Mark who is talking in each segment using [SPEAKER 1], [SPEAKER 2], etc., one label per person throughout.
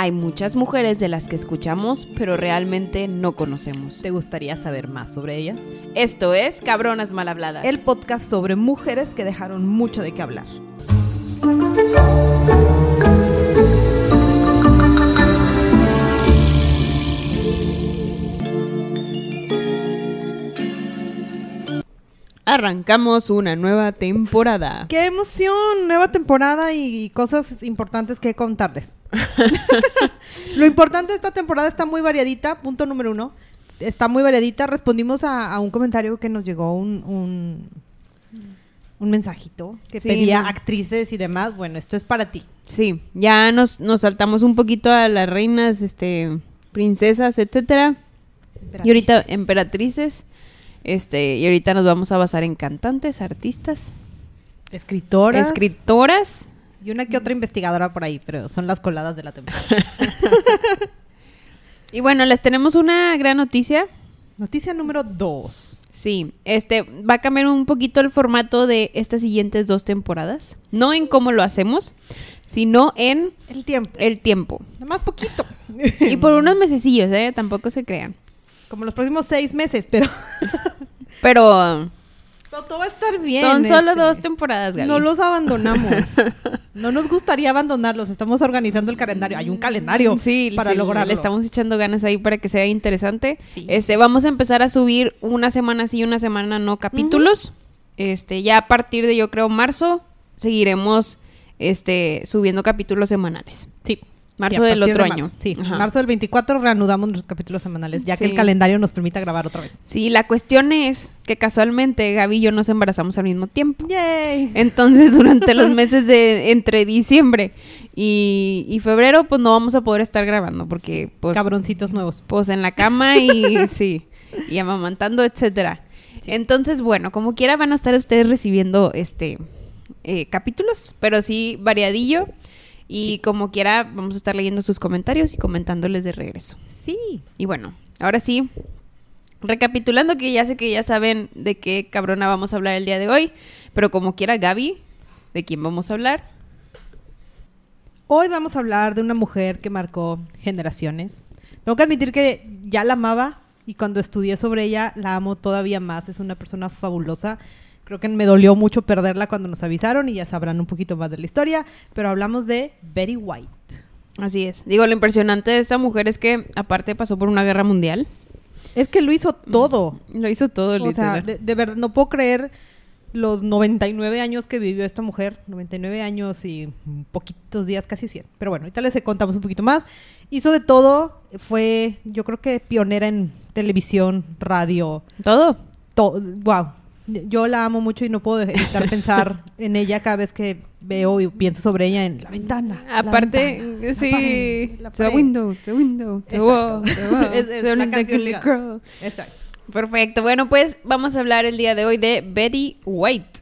[SPEAKER 1] Hay muchas mujeres de las que escuchamos, pero realmente no conocemos.
[SPEAKER 2] ¿Te gustaría saber más sobre ellas?
[SPEAKER 1] Esto es Cabronas Mal Habladas.
[SPEAKER 2] El podcast sobre mujeres que dejaron mucho de qué hablar.
[SPEAKER 1] Arrancamos una nueva temporada.
[SPEAKER 2] ¡Qué emoción! Nueva temporada y cosas importantes que contarles. Lo importante de esta temporada está muy variadita, punto número uno. Está muy variadita. Respondimos a, a un comentario que nos llegó un, un, un mensajito que
[SPEAKER 1] Sí,
[SPEAKER 2] pedía
[SPEAKER 1] no.
[SPEAKER 2] actrices y demás. Bueno, esto es para ti.
[SPEAKER 1] Sí, ya nos, nos saltamos un poquito a las reinas, este, princesas, etcétera. Y ahorita emperatrices. Este, y ahorita nos vamos a basar en cantantes, artistas,
[SPEAKER 2] Escritoras.
[SPEAKER 1] escritoras.
[SPEAKER 2] y una que otra investigadora por ahí, pero son las coladas de la temporada.
[SPEAKER 1] Y bueno, les tenemos una gran noticia.
[SPEAKER 2] Noticia número dos.
[SPEAKER 1] Sí, este va a cambiar un poquito el formato de estas siguientes dos temporadas. No en cómo lo hacemos, sino en
[SPEAKER 2] El tiempo.
[SPEAKER 1] el tiempo.
[SPEAKER 2] Nada más poquito.
[SPEAKER 1] Y por unos mesecillos, ¿eh? Tampoco se crean.
[SPEAKER 2] Como los próximos seis meses, pero,
[SPEAKER 1] Pero
[SPEAKER 2] pero todo va a estar bien.
[SPEAKER 1] son solo
[SPEAKER 2] este.
[SPEAKER 1] dos temporadas, Gaby.
[SPEAKER 2] No los abandonamos. no nos gustaría abandonarlos. Estamos organizando el calendario. Hay un calendario
[SPEAKER 1] Sí,
[SPEAKER 2] para
[SPEAKER 1] sí,
[SPEAKER 2] lograrlo.
[SPEAKER 1] Le estamos echando ganas ahí para que sea interesante.
[SPEAKER 2] Sí.
[SPEAKER 1] Este, vamos a empezar a subir una semana sí y una semana no capítulos. Este, ya a partir de yo creo marzo seguiremos este subiendo capítulos semanales.
[SPEAKER 2] Sí.
[SPEAKER 1] Marzo del otro
[SPEAKER 2] de
[SPEAKER 1] año.
[SPEAKER 2] marzo. Sí,
[SPEAKER 1] Ajá.
[SPEAKER 2] marzo del 24 reanudamos nuestros capítulos semanales, ya que el calendario nos permita grabar otra vez.
[SPEAKER 1] Sí, la cuestión es que casualmente Gaby y yo nos embarazamos al mismo tiempo.
[SPEAKER 2] ¡Yay!
[SPEAKER 1] Entonces, durante los meses de entre diciembre y, y febrero, pues no vamos a poder estar grabando porque pues
[SPEAKER 2] Cabroncitos nuevos.
[SPEAKER 1] pues en la cama y sí, y amamantando, etcétera. Entonces, bueno, como quiera van a estar ustedes recibiendo este eh, capítulos, pero sí variadillo. Y como quiera, vamos a estar leyendo sus comentarios y comentándoles de regreso.
[SPEAKER 2] Sí.
[SPEAKER 1] Y bueno, ahora sí, recapitulando que ya sé que ya saben de qué cabrona vamos a hablar el día de hoy, pero como quiera, Gaby, ¿de quién vamos a hablar?
[SPEAKER 2] Hoy vamos a hablar de una mujer que marcó generaciones. Tengo que admitir que ya la amaba y cuando estudié sobre ella la amo todavía más. Es una persona fabulosa. Creo que me dolió mucho perderla cuando nos avisaron y ya sabrán un poquito más de la historia. Pero hablamos de Betty White.
[SPEAKER 1] Así es. Digo, lo impresionante de esta mujer es que aparte pasó por una guerra mundial.
[SPEAKER 2] Es que lo hizo todo.
[SPEAKER 1] Lo hizo todo,
[SPEAKER 2] O sea, de, de verdad, no puedo creer los 99 años que vivió esta mujer. 99 años y poquitos días, casi 100. Pero bueno, ahorita les contamos un poquito más. Hizo de todo. Fue, yo creo que pionera en televisión, radio.
[SPEAKER 1] Todo.
[SPEAKER 2] To wow. Yo la amo mucho y no puedo evitar pensar en ella cada vez que veo y pienso sobre ella en la ventana. la
[SPEAKER 1] Aparte,
[SPEAKER 2] la
[SPEAKER 1] sí.
[SPEAKER 2] pared, la
[SPEAKER 1] The window, the window, the
[SPEAKER 2] Exacto.
[SPEAKER 1] wall, the wall.
[SPEAKER 2] Es- es la canción
[SPEAKER 1] crow.
[SPEAKER 2] Exacto.
[SPEAKER 1] Perfecto. Bueno, pues vamos a hablar el día de hoy de Betty White.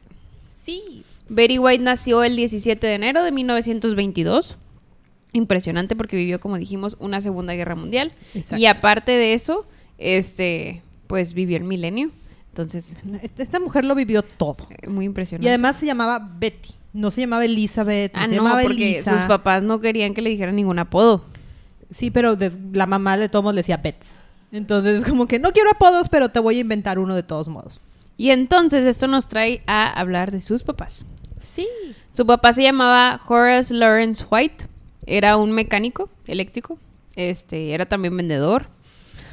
[SPEAKER 2] Sí.
[SPEAKER 1] Betty White nació el 17 de enero de 1922. Impresionante porque vivió, como dijimos, una Segunda Guerra Mundial.
[SPEAKER 2] Exacto.
[SPEAKER 1] Y aparte de eso, este, pues vivió el milenio. Entonces,
[SPEAKER 2] Esta mujer lo vivió todo.
[SPEAKER 1] eh, muy impresionante.
[SPEAKER 2] Y además se llamaba Betty. No se llamaba Elizabeth. No
[SPEAKER 1] ah,
[SPEAKER 2] se
[SPEAKER 1] no,
[SPEAKER 2] llamaba
[SPEAKER 1] porque
[SPEAKER 2] Elisa.
[SPEAKER 1] sus papás no querían que le dijeran ningún apodo.
[SPEAKER 2] Sí, pero de- la mamá de todos le decía Bets. Entonces, como que no quiero apodos, pero te voy a inventar uno de todos modos.
[SPEAKER 1] Y entonces esto nos trae a hablar de sus papás.
[SPEAKER 2] Sí.
[SPEAKER 1] Su papá se llamaba Horace Lawrence White. Era un mecánico eléctrico. Este, era también vendedor.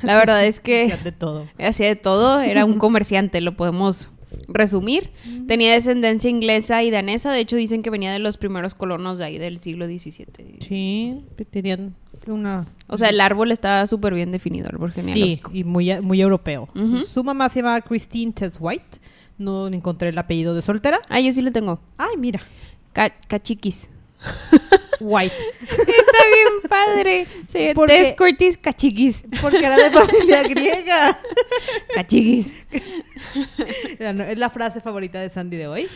[SPEAKER 1] La verdad es que
[SPEAKER 2] De todo.
[SPEAKER 1] hacía de todo. Era un comerciante, lo podemos resumir. Tenía descendencia inglesa y danesa. De hecho, dicen que venía de los primeros colonos de ahí del siglo XVII.
[SPEAKER 2] Sí, tenían una...
[SPEAKER 1] O sea, el árbol estaba súper bien definido, árbol
[SPEAKER 2] Sí,
[SPEAKER 1] genealógico.
[SPEAKER 2] y muy, muy europeo. Su mamá se llamaba Christine Tess White. No encontré el apellido de soltera.
[SPEAKER 1] Ah, yo sí lo tengo.
[SPEAKER 2] Ay, mira.
[SPEAKER 1] Ca- cachiquis.
[SPEAKER 2] White.
[SPEAKER 1] Está bien padre. Sí,
[SPEAKER 2] Porque-
[SPEAKER 1] Tess Curtis Cachiquis.
[SPEAKER 2] Porque era de familia griega.
[SPEAKER 1] Cachiquis.
[SPEAKER 2] Es la frase favorita de Sandy de hoy.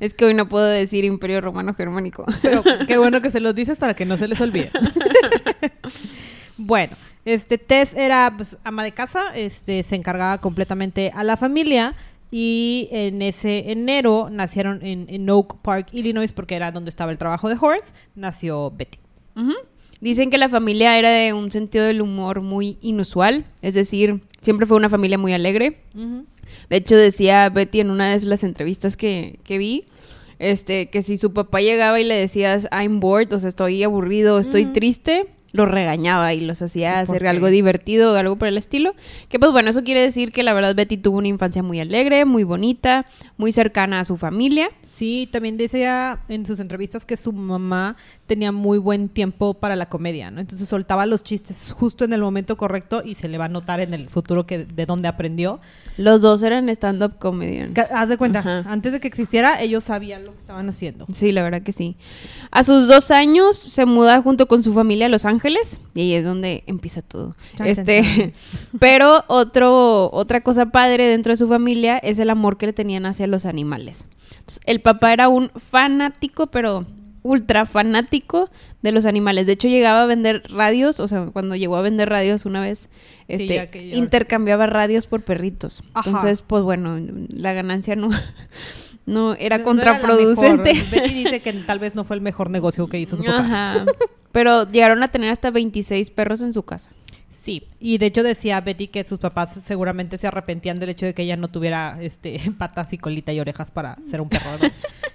[SPEAKER 1] Es que hoy no puedo decir Imperio Romano Germánico.
[SPEAKER 2] Pero qué bueno que se los dices para que no se les olvide. bueno, este Tess era pues, ama de casa, este se encargaba completamente a la familia y en ese enero nacieron en, en Oak Park, Illinois, porque era donde estaba el trabajo de Horace, nació Betty.
[SPEAKER 1] Ujú. Dicen que la familia era de un sentido del humor muy inusual, es decir, siempre fue una familia muy alegre. De hecho, decía Betty en una de las entrevistas que, que vi, este, que si su papá llegaba y le decías, I'm bored, o sea, estoy aburrido, estoy triste, los regañaba y los hacía hacer algo divertido o algo por el estilo. Que pues bueno, eso quiere decir que la verdad Betty tuvo una infancia muy alegre, muy bonita, muy cercana a su familia.
[SPEAKER 2] Sí, también decía en sus entrevistas que su mamá tenía muy buen tiempo para la comedia, ¿no? Entonces soltaba los chistes justo en el momento correcto y se le va a notar en el futuro que de dónde aprendió.
[SPEAKER 1] Los dos eran stand-up comedians.
[SPEAKER 2] Haz de cuenta, antes de que existiera, ellos sabían lo que estaban haciendo.
[SPEAKER 1] Sí, la verdad que sí. A sus dos años se muda junto con su familia a Los Ángeles y ahí es donde empieza todo. este, pero otro, otra cosa padre dentro de su familia es el amor que le tenían hacia los animales. el papá era un fanático, pero ultra fanático de los animales. De hecho, llegaba a vender radios, o sea, cuando llegó a vender radios una vez, este, intercambiaba radios por perritos. Entonces, pues bueno, la ganancia no, no era contraproducente.
[SPEAKER 2] Betty dice que tal vez no fue el mejor negocio que hizo su papá. Ajá.
[SPEAKER 1] Pero llegaron a tener hasta 26 perros en su casa.
[SPEAKER 2] Sí, y de hecho decía Betty que sus papás seguramente se arrepentían del hecho de que ella no tuviera este patas y colita y orejas para ser un perro.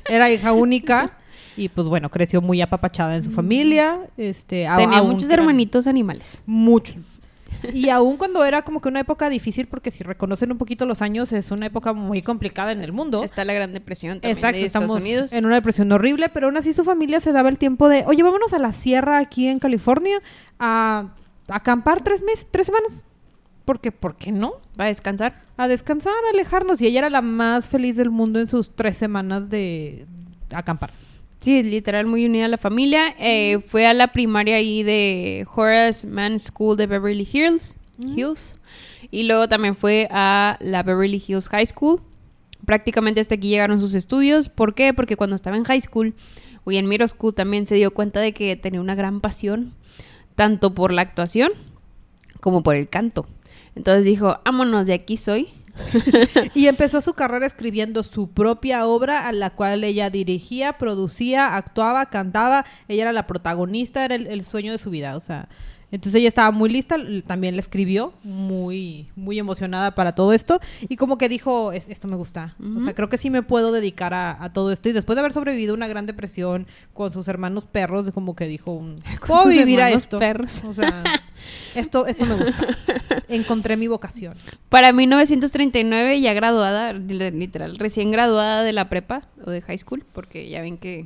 [SPEAKER 2] Era hija única y pues bueno, creció muy apapachada en su familia. Este,
[SPEAKER 1] Tenía muchos hermanitos animales.
[SPEAKER 2] Muchos. Y aún cuando era como que una época difícil, porque si reconocen un poquito los años, es una época muy complicada en el mundo.
[SPEAKER 1] Está la Gran Depresión también Exacto, de Estados Unidos.
[SPEAKER 2] En una depresión horrible, pero aún así su familia se daba el tiempo de, oye, vámonos a la sierra aquí en California a, acampar tres meses, tres semanas. Porque, ¿por qué no?
[SPEAKER 1] Va a descansar.
[SPEAKER 2] A descansar, a alejarnos. Y ella era la más feliz del mundo en sus tres semanas de acampar.
[SPEAKER 1] Sí, literal, muy unida a la familia. Eh, fue a la primaria ahí de Horace Mann School de Beverly Hills. Hills. Y luego también fue a la Beverly Hills High School. Prácticamente hasta aquí llegaron sus estudios. ¿Por qué? Porque cuando estaba en high school o en middle school también se dio cuenta de que tenía una gran pasión, tanto por la actuación como por el canto. Entonces dijo, vámonos, de aquí soy.
[SPEAKER 2] y empezó su carrera escribiendo su propia obra, a la cual ella dirigía, producía, actuaba, cantaba. Ella era la protagonista, era el, sueño de su vida. O sea, entonces ella estaba muy lista, también la escribió, muy, muy emocionada para todo esto. Y como que dijo, esto me gusta. O sea, creo que sí me puedo dedicar a, todo esto. Y después de haber sobrevivido una gran depresión con sus hermanos perros, como que dijo, puedo vivir a esto.
[SPEAKER 1] Perros.
[SPEAKER 2] O sea, esto, esto me gusta. Encontré mi vocación.
[SPEAKER 1] Para 1939, ya graduada, literal, recién graduada de la prepa o de high school, porque ya ven que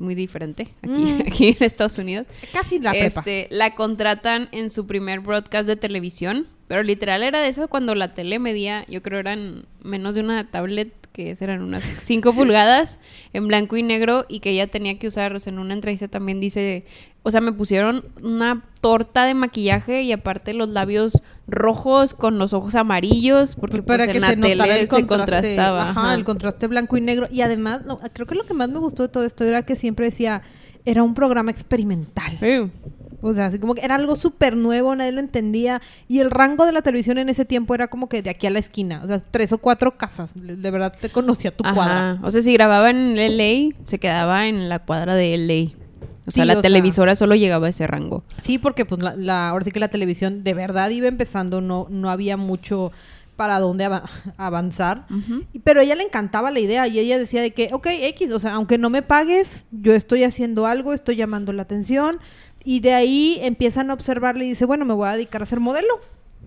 [SPEAKER 1] muy diferente aquí, mm. aquí en Estados Unidos.
[SPEAKER 2] Casi la prepa.
[SPEAKER 1] Este, la contratan en su primer broadcast de televisión, pero literal era de eso cuando la tele medía, yo creo eran menos de una tablet que eran unas 5 pulgadas en blanco y negro y que ella tenía que usar, o sea, en una entrevista también dice, o sea, me pusieron una torta de maquillaje y aparte los labios rojos con los ojos amarillos porque
[SPEAKER 2] para
[SPEAKER 1] pues,
[SPEAKER 2] que
[SPEAKER 1] en la tele se contrastaba.
[SPEAKER 2] Ajá, el contraste blanco y negro y además, creo que lo que más me gustó de todo esto era que siempre decía, era un programa experimental. O sea, así como que era algo súper nuevo, nadie lo entendía. Y el rango de la televisión en ese tiempo era como que de aquí a la esquina. O sea, tres o cuatro casas. De verdad te conocía tu cuadra.
[SPEAKER 1] O sea, si grababa en LA, se quedaba en la cuadra de LA. O sea, la televisora solo llegaba a ese rango.
[SPEAKER 2] Sí, porque pues la, ahora sí que la televisión de verdad iba empezando, no, no había mucho para dónde avanzar. Pero a ella le encantaba la idea y ella decía de que, ok, X, o sea, aunque no me pagues, yo estoy haciendo algo, estoy llamando la atención, y de ahí empiezan a observarle y dice, bueno, me voy a dedicar a ser modelo.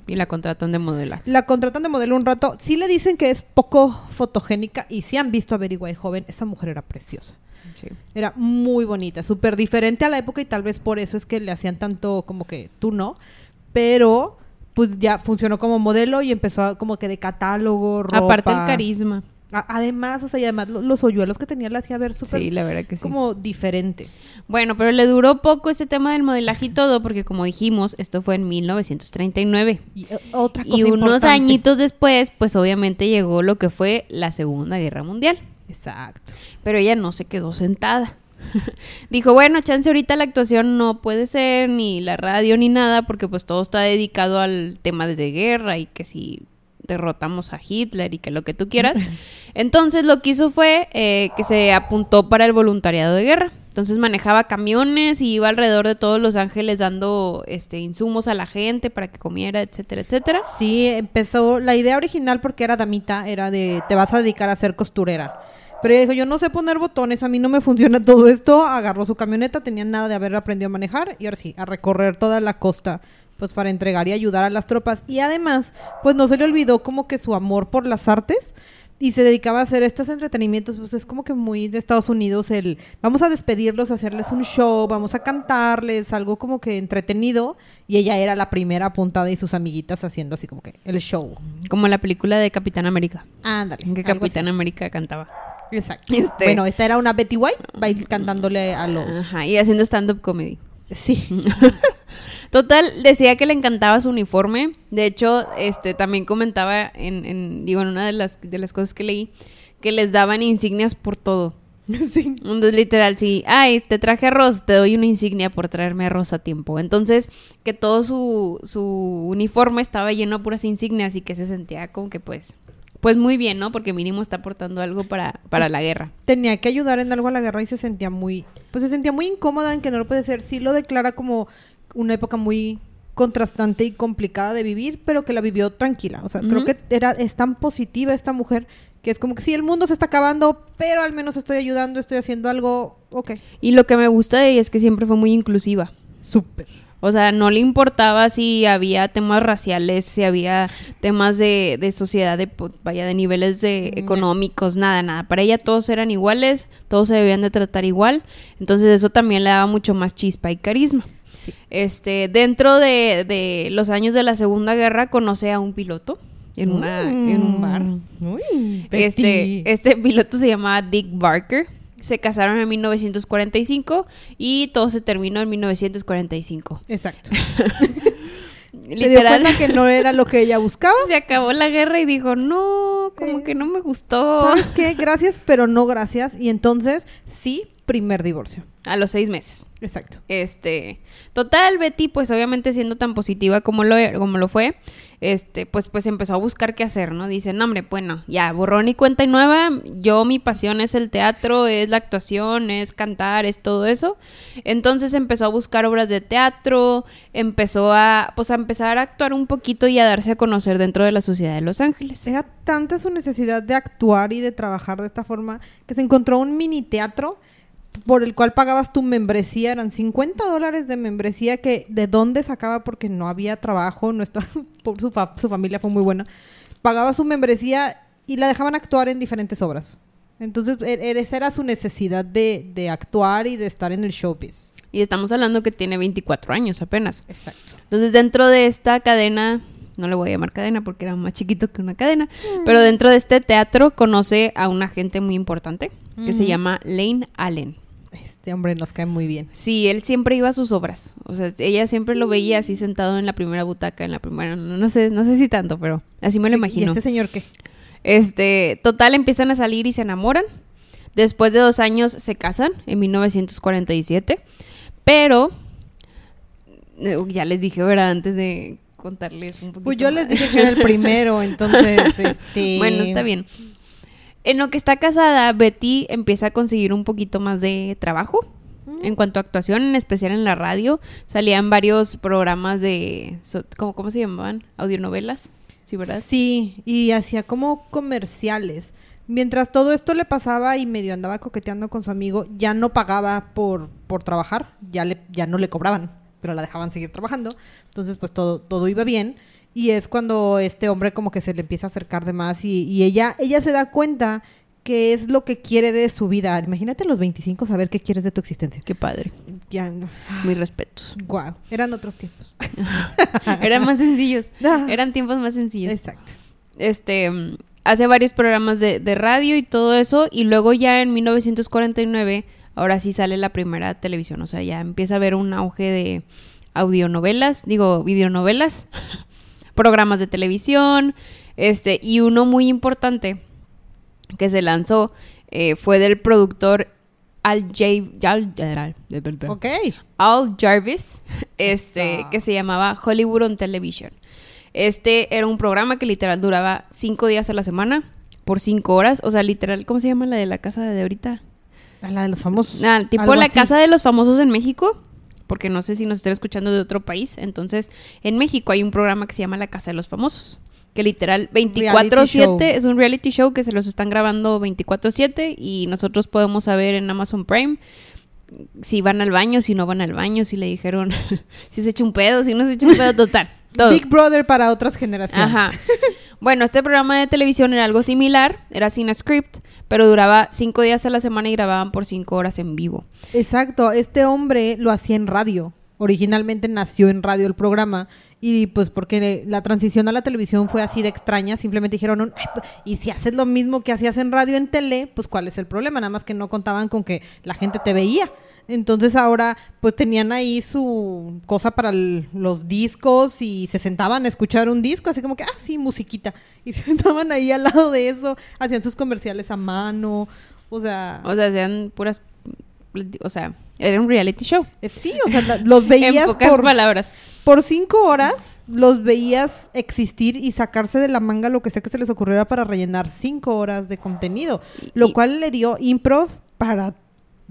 [SPEAKER 1] Y la contratan de modelo.
[SPEAKER 2] La contratan de modelo un rato. Sí le dicen que es poco fotogénica y si han visto a Very White joven, esa mujer era preciosa. Sí. Era muy bonita, súper diferente a la época y tal vez por eso es que le hacían tanto como que tú no. Pero pues ya funcionó como modelo y empezó como que de catálogo, ropa.
[SPEAKER 1] Aparte el carisma.
[SPEAKER 2] Además, o sea, y además los hoyuelos que tenía la hacía ver súper...
[SPEAKER 1] Sí, la verdad que sí.
[SPEAKER 2] Como diferente.
[SPEAKER 1] Bueno, pero le duró poco este tema del modelaje y todo, porque como dijimos, esto fue en 1939.
[SPEAKER 2] Y, eh, otra cosa
[SPEAKER 1] y unos añitos después, pues obviamente llegó lo que fue la Segunda Guerra Mundial.
[SPEAKER 2] Exacto.
[SPEAKER 1] Pero ella no se quedó sentada. Dijo, bueno, chance ahorita la actuación no puede ser, ni la radio, ni nada, porque pues todo está dedicado al tema de guerra y que si derrotamos a Hitler y que lo que tú quieras. Entonces lo que hizo fue eh, que se apuntó para el voluntariado de guerra. Entonces manejaba camiones y iba alrededor de todos Los Ángeles dando este insumos a la gente para que comiera, etcétera, etcétera.
[SPEAKER 2] Sí, empezó la idea original porque era damita, era de te vas a dedicar a ser costurera. Pero ella dijo, yo no sé poner botones, a mí no me funciona todo esto. Agarró su camioneta, tenía nada de haber aprendido a manejar y ahora sí, a recorrer toda la costa, pues para entregar y ayudar a las tropas. Y además, pues no se le olvidó como que su amor por las artes y se dedicaba a hacer estos entretenimientos, pues es como que muy de Estados Unidos el vamos a despedirlos, hacerles un show, vamos a cantarles, algo como que entretenido y ella era la primera apuntada y sus amiguitas haciendo así como que el show.
[SPEAKER 1] Como la película de Capitán América.
[SPEAKER 2] Ándale.
[SPEAKER 1] En que Capitán
[SPEAKER 2] así.
[SPEAKER 1] América cantaba.
[SPEAKER 2] Exacto.
[SPEAKER 1] Este-
[SPEAKER 2] Bueno, esta era una Betty White, va a ir cantándole a los
[SPEAKER 1] Ajá, y haciendo stand-up comedy.
[SPEAKER 2] Sí.
[SPEAKER 1] Total, decía que le encantaba su uniforme. De hecho, este también comentaba en, en- digo, en una de las, de las cosas que leí, que les daban insignias por todo.
[SPEAKER 2] sí.
[SPEAKER 1] Entonces, literal, sí, ay, te traje arroz, te doy una insignia por traerme arroz a tiempo. Entonces, que todo su, su uniforme estaba lleno de puras insignias y que se sentía como que pues, pues muy bien, ¿no? Porque mínimo está aportando algo para, para la guerra.
[SPEAKER 2] tenía que ayudar en algo a la guerra y se sentía muy, pues se sentía muy incómoda en que no lo puede ser. Sí lo declara como una época muy contrastante y complicada de vivir, pero que la vivió tranquila. O sea, creo que era, es tan positiva esta mujer que es como que sí, el mundo se está acabando, pero al menos estoy ayudando, estoy haciendo algo, ok.
[SPEAKER 1] Y lo que me gusta de ella es que siempre fue muy inclusiva.
[SPEAKER 2] Súper.
[SPEAKER 1] O sea, no le importaba si había temas raciales, si había temas de, de sociedad, de, po- vaya, de niveles de económicos, nada, nada. Para ella todos eran iguales, todos se debían de tratar igual. Entonces eso también le daba mucho más chispa y carisma.
[SPEAKER 2] Sí.
[SPEAKER 1] Este, dentro de, de los años de la Segunda Guerra conoce a un piloto en, una, en un bar.
[SPEAKER 2] Mm. Uy,
[SPEAKER 1] Este, este piloto se llamaba Dick Barker. Se casaron en 1945 y todo se terminó en 1945.
[SPEAKER 2] Exacto. Se dio cuenta que no era lo que ella buscaba.
[SPEAKER 1] se acabó la guerra y dijo, no, como
[SPEAKER 2] Eh,
[SPEAKER 1] que no me gustó.
[SPEAKER 2] ¿Sabes qué? Gracias, pero no gracias. Y entonces, sí, primer divorcio.
[SPEAKER 1] A los seis meses.
[SPEAKER 2] Exacto.
[SPEAKER 1] Este, total, Betty, pues obviamente siendo tan positiva como lo, como lo fue, este, pues, pues empezó a buscar qué hacer, ¿no? Dice, no, hombre, bueno, ya, borrón y cuenta y nueva, yo mi pasión es el teatro, es la actuación, es cantar, es todo eso. Entonces empezó a buscar obras de teatro, empezó a, pues a empezar a actuar un poquito y a darse a conocer dentro de la sociedad de Los Ángeles.
[SPEAKER 2] Era tanta su necesidad de actuar y de trabajar de esta forma que se encontró un mini teatro por el cual pagabas tu membresía. Eran 50 dólares de membresía que de dónde sacaba porque no había trabajo. No estaba, por su, fa- su familia fue muy buena. Pagaba su membresía y la dejaban actuar en diferentes obras. Entonces, e- e- esa era su necesidad de, de actuar y de estar en el showbiz.
[SPEAKER 1] Y estamos hablando que tiene 24 años apenas.
[SPEAKER 2] Exacto.
[SPEAKER 1] Entonces, dentro de esta cadena, no le voy a llamar cadena porque era más chiquito que una cadena, pero dentro de este teatro conoce a una gente muy importante que se
[SPEAKER 2] Ujú.
[SPEAKER 1] llama Lane Allen.
[SPEAKER 2] Este hombre nos cae muy bien.
[SPEAKER 1] Sí, él siempre iba a sus obras. O sea, ella siempre lo veía así sentado en la primera butaca, en la primera, no, no sé, no sé si tanto, pero así me lo
[SPEAKER 2] ¿Y
[SPEAKER 1] imagino.
[SPEAKER 2] este señor qué?
[SPEAKER 1] Este, total, empiezan a salir y se enamoran. Después de dos años se casan, en 1947. Pero, eh, ya les dije, ¿verdad? Antes de contarles un poquito
[SPEAKER 2] Pues yo les dije que era el primero, entonces, este...
[SPEAKER 1] Bueno, está bien. En lo que está casada, Betty empieza a conseguir un poquito más de trabajo.
[SPEAKER 2] Mm.
[SPEAKER 1] En cuanto a actuación, en especial en la radio, salían varios programas de... so- ¿cómo, ¿Cómo se llamaban? Audionovelas. Sí, ¿verdad?
[SPEAKER 2] Sí, y hacía como comerciales. Mientras todo esto le pasaba y medio andaba coqueteando con su amigo, ya no pagaba por, por trabajar, ya, le, ya no le cobraban, pero la dejaban seguir trabajando. Entonces, pues todo, todo iba bien. Y es cuando este hombre como que se le empieza a acercar de más y, y ella, ella se da cuenta que es lo que quiere de su vida. Imagínate a los 25 saber qué quieres de tu existencia.
[SPEAKER 1] Qué padre.
[SPEAKER 2] Ya, no.
[SPEAKER 1] Mis respetos.
[SPEAKER 2] Guau, eran otros tiempos.
[SPEAKER 1] Eran más sencillos. Eran tiempos más sencillos.
[SPEAKER 2] Exacto.
[SPEAKER 1] Este mm, hace varios programas de, de radio y todo eso. Y luego ya en 1949, ahora sí sale la primera televisión. O sea, ya empieza a haber un auge de audionovelas, digo, videonovelas, programas de televisión. Este, y uno muy importante que se lanzó eh, fue del productor Al J. Al,
[SPEAKER 2] Ok.
[SPEAKER 1] Al Jarvis, este, que se llamaba Hollywood on Television. Este era un programa que literal duraba cinco días a la semana, por cinco horas. O sea, literal, ¿cómo se llama la de la casa de ahorita?
[SPEAKER 2] La de los famosos.
[SPEAKER 1] Ah, tipo la
[SPEAKER 2] así.
[SPEAKER 1] casa de los famosos en México, porque no sé si nos estén escuchando de otro país. Entonces, en México hay un programa que se llama La Casa de los Famosos, que literal
[SPEAKER 2] Reality
[SPEAKER 1] 24/7 es un reality show que se los están grabando 24/7 y nosotros podemos saber en Amazon Prime si van al baño, si no van al baño, si le dijeron si se echa un pedo, si no se echa un pedo total. Todo.
[SPEAKER 2] Big Brother para otras generaciones.
[SPEAKER 1] Ajá. Bueno, este programa de televisión era algo similar, era sin script, pero duraba cinco días a la semana y grababan por cinco horas en vivo.
[SPEAKER 2] Exacto, este hombre lo hacía en radio. Originalmente nació en radio el programa y pues porque la transición a la televisión fue así de extraña, simplemente dijeron, un, "Ay, pues, y si haces lo mismo que hacías en radio en tele, pues cuál es el problema, nada más que no contaban con que la gente te veía. Entonces ahora pues tenían ahí su cosa para el- los discos y se sentaban a escuchar un disco, así como que, ah, sí, musiquita. Y se sentaban ahí al lado de eso, hacían sus comerciales a mano, o sea...
[SPEAKER 1] O sea, sean puras. O sea, era un reality show.
[SPEAKER 2] Eh, Sí, o sea, la- los veías
[SPEAKER 1] en pocas
[SPEAKER 2] por,
[SPEAKER 1] palabras.
[SPEAKER 2] por cinco horas, los veías existir y sacarse de la manga lo que sea que se les ocurriera para rellenar cinco horas de contenido,
[SPEAKER 1] Y-
[SPEAKER 2] lo
[SPEAKER 1] y-
[SPEAKER 2] cual le dio improv para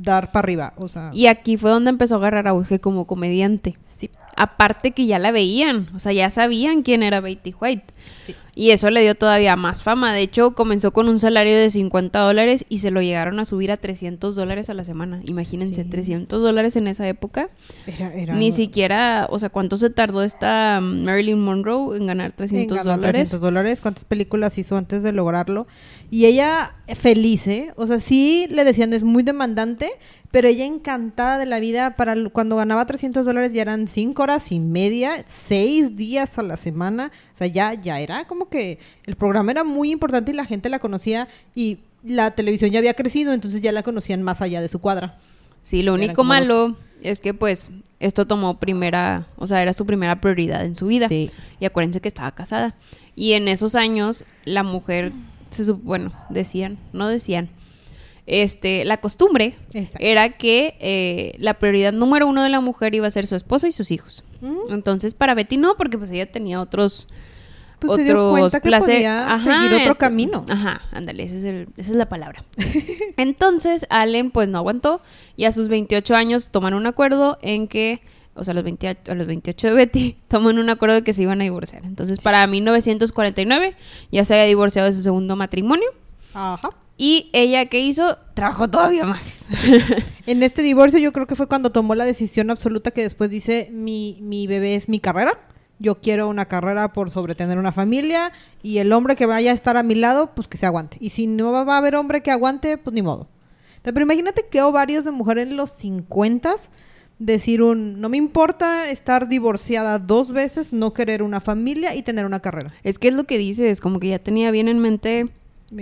[SPEAKER 2] dar para arriba, o sea,
[SPEAKER 1] Y aquí fue donde empezó a agarrar auge como comediante.
[SPEAKER 2] sí,
[SPEAKER 1] Aparte que ya la veían, o sea, ya sabían quién era Betty White.
[SPEAKER 2] Sí.
[SPEAKER 1] Y eso le dio todavía más fama. De hecho, comenzó con un salario de 50 dólares y se lo llegaron a subir a 300 dólares a la semana. Imagínense,
[SPEAKER 2] Sí.
[SPEAKER 1] 300 dólares en esa época.
[SPEAKER 2] Era, era
[SPEAKER 1] Ni siquiera, o sea, ¿cuánto se tardó esta um, Marilyn Monroe en ganar
[SPEAKER 2] en
[SPEAKER 1] 300
[SPEAKER 2] ganar
[SPEAKER 1] dólares?
[SPEAKER 2] 300 dólares, cuántas películas hizo antes de lograrlo. Y ella feliz, ¿eh? O sea, sí le decían es muy demandante, pero ella encantada de la vida. Para cuando ganaba 300 dólares ya eran 5 horas y media, 6 días a la semana. O sea, ya, ya era como que el programa era muy importante y la gente la conocía y la televisión ya había crecido, entonces ya la conocían más allá de su cuadra.
[SPEAKER 1] Sí, lo único malo es que pues esto tomó primera, o sea, era su primera prioridad en su vida.
[SPEAKER 2] Sí.
[SPEAKER 1] Y acuérdense que estaba casada. Y en esos años la mujer, se bueno, decían, no decían, este, la costumbre
[SPEAKER 2] Exacto.
[SPEAKER 1] era que eh, la prioridad número uno de la mujer iba a ser su esposo y sus hijos.
[SPEAKER 2] Mm.
[SPEAKER 1] Entonces para Betty no, porque pues ella tenía otros
[SPEAKER 2] Pues se dio cuenta que
[SPEAKER 1] placer-
[SPEAKER 2] podía
[SPEAKER 1] Ajá,
[SPEAKER 2] seguir otro camino.
[SPEAKER 1] Ajá, ándale, ese es el- esa es la palabra. Entonces, Allen pues no aguantó y a sus 28 años toman un acuerdo en que, o sea, a los, 28, a los 28 de Betty, toman un acuerdo de que se iban a divorciar. Entonces, para 1949 ya se había divorciado de su segundo matrimonio
[SPEAKER 2] Ajá.
[SPEAKER 1] y ella, ¿qué hizo? Trabajó todavía más.
[SPEAKER 2] En este divorcio yo creo que fue cuando tomó la decisión absoluta que después dice, mi, mi bebé es mi carrera, yo quiero una carrera por sobre tener una familia y el hombre que vaya a estar a mi lado, pues que se aguante. Y si no va a haber hombre que aguante, pues ni modo. Pero imagínate que ovarios de mujer en los 50 decir un, no me importa estar divorciada dos veces, no querer una familia y tener una carrera.
[SPEAKER 1] es que es lo que dice, es como que ya tenía bien en mente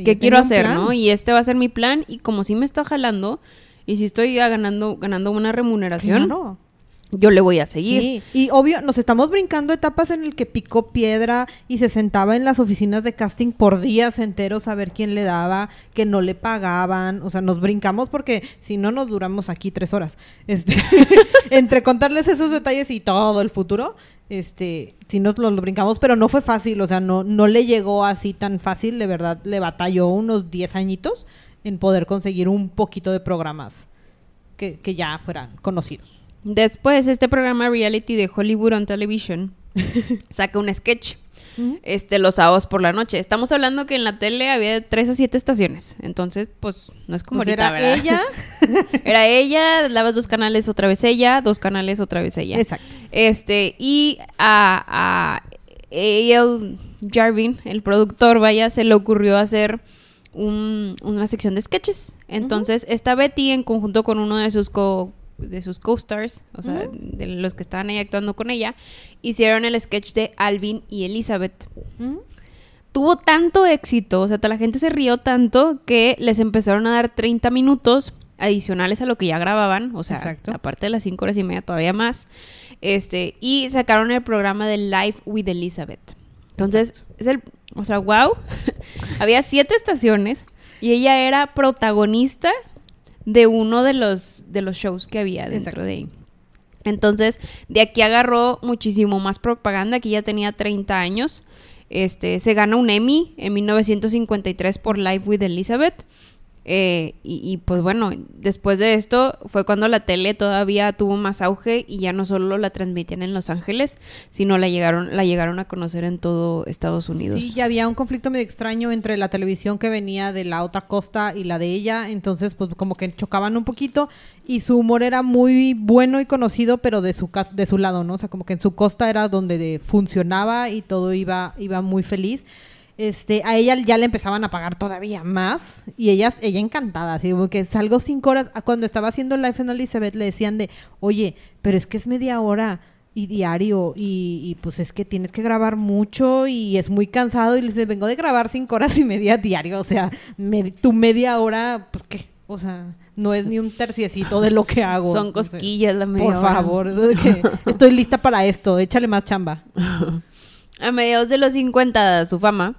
[SPEAKER 1] qué quiero hacer. ¿no? Y este va a ser mi plan y como sí me está jalando y si estoy ganando, ganando una remuneración,
[SPEAKER 2] Claro.
[SPEAKER 1] Yo le voy a seguir.
[SPEAKER 2] Sí, y obvio, nos estamos brincando etapas en el que picó piedra y se sentaba en las oficinas de casting por días enteros a ver quién le daba, que no le pagaban, o sea, nos brincamos porque si no nos duramos aquí tres horas. Este, entre contarles esos detalles y todo el futuro, este, sí nos lo, lo brincamos, pero no fue fácil, o sea, no, no le llegó así tan fácil, de verdad, le batalló unos 10 añitos en poder conseguir un poquito de programas que, que ya fueran conocidos.
[SPEAKER 1] Después, este programa reality de Hollywood on Television saca un sketch. Este, los sábados por la noche. Estamos hablando que en la tele había de 3 a 7 estaciones. Entonces, pues, no es como
[SPEAKER 2] Pues
[SPEAKER 1] ahorita,
[SPEAKER 2] era
[SPEAKER 1] ¿verdad?
[SPEAKER 2] ella.
[SPEAKER 1] Era ella, dabas dos canales otra vez ella, dos canales otra vez ella.
[SPEAKER 2] Exacto.
[SPEAKER 1] Este, y a, a A.L. Jarvin, el productor, vaya, se le ocurrió hacer un- una sección de sketches. Entonces, esta Betty, en conjunto con uno de sus co de sus co-stars, o sea, de los que estaban ahí actuando con ella, hicieron el sketch de Alvin y Elizabeth. Tuvo tanto éxito, o sea, toda la gente se rió tanto que les empezaron a dar 30 minutos adicionales a lo que ya grababan, o sea,
[SPEAKER 2] Exacto.
[SPEAKER 1] aparte de las 5 horas y media, todavía más. Este, y sacaron el programa de Live with Elizabeth. Entonces, es el, o sea, wow. Había siete estaciones y ella era protagonista de uno de los, de los shows que había dentro
[SPEAKER 2] Exacto.
[SPEAKER 1] de ahí. Entonces, de aquí agarró muchísimo más propaganda, aquí ya tenía 30 años. Este, se gana un Emmy en 1953 por Live with Elizabeth. Eh, y, y, pues bueno, después de esto fue cuando la tele todavía tuvo más auge y ya no solo la transmitían en Los Ángeles, sino la llegaron, la llegaron a conocer en todo Estados Unidos.
[SPEAKER 2] Sí, ya había un conflicto medio extraño entre la televisión que venía de la otra costa y la de ella, entonces pues como que chocaban un poquito y su humor era muy bueno y conocido, pero de su de su lado, ¿no? O sea, como que en su costa era donde funcionaba y todo iba iba muy feliz este, a ella ya le empezaban a pagar todavía más y ella, ella encantada, así como que salgo cinco horas, cuando estaba haciendo Life en Elizabeth le decían de, oye, pero es que es media hora y diario y, pues es que tienes que grabar mucho y es muy cansado y le dice, vengo de grabar cinco horas y media diario, o sea, tu media hora, pues qué, o sea, no es ni un terciecito de lo que hago.
[SPEAKER 1] Son cosquillas la media
[SPEAKER 2] Por favor, estoy lista para esto, échale más chamba.
[SPEAKER 1] a mediados de los 50 su fama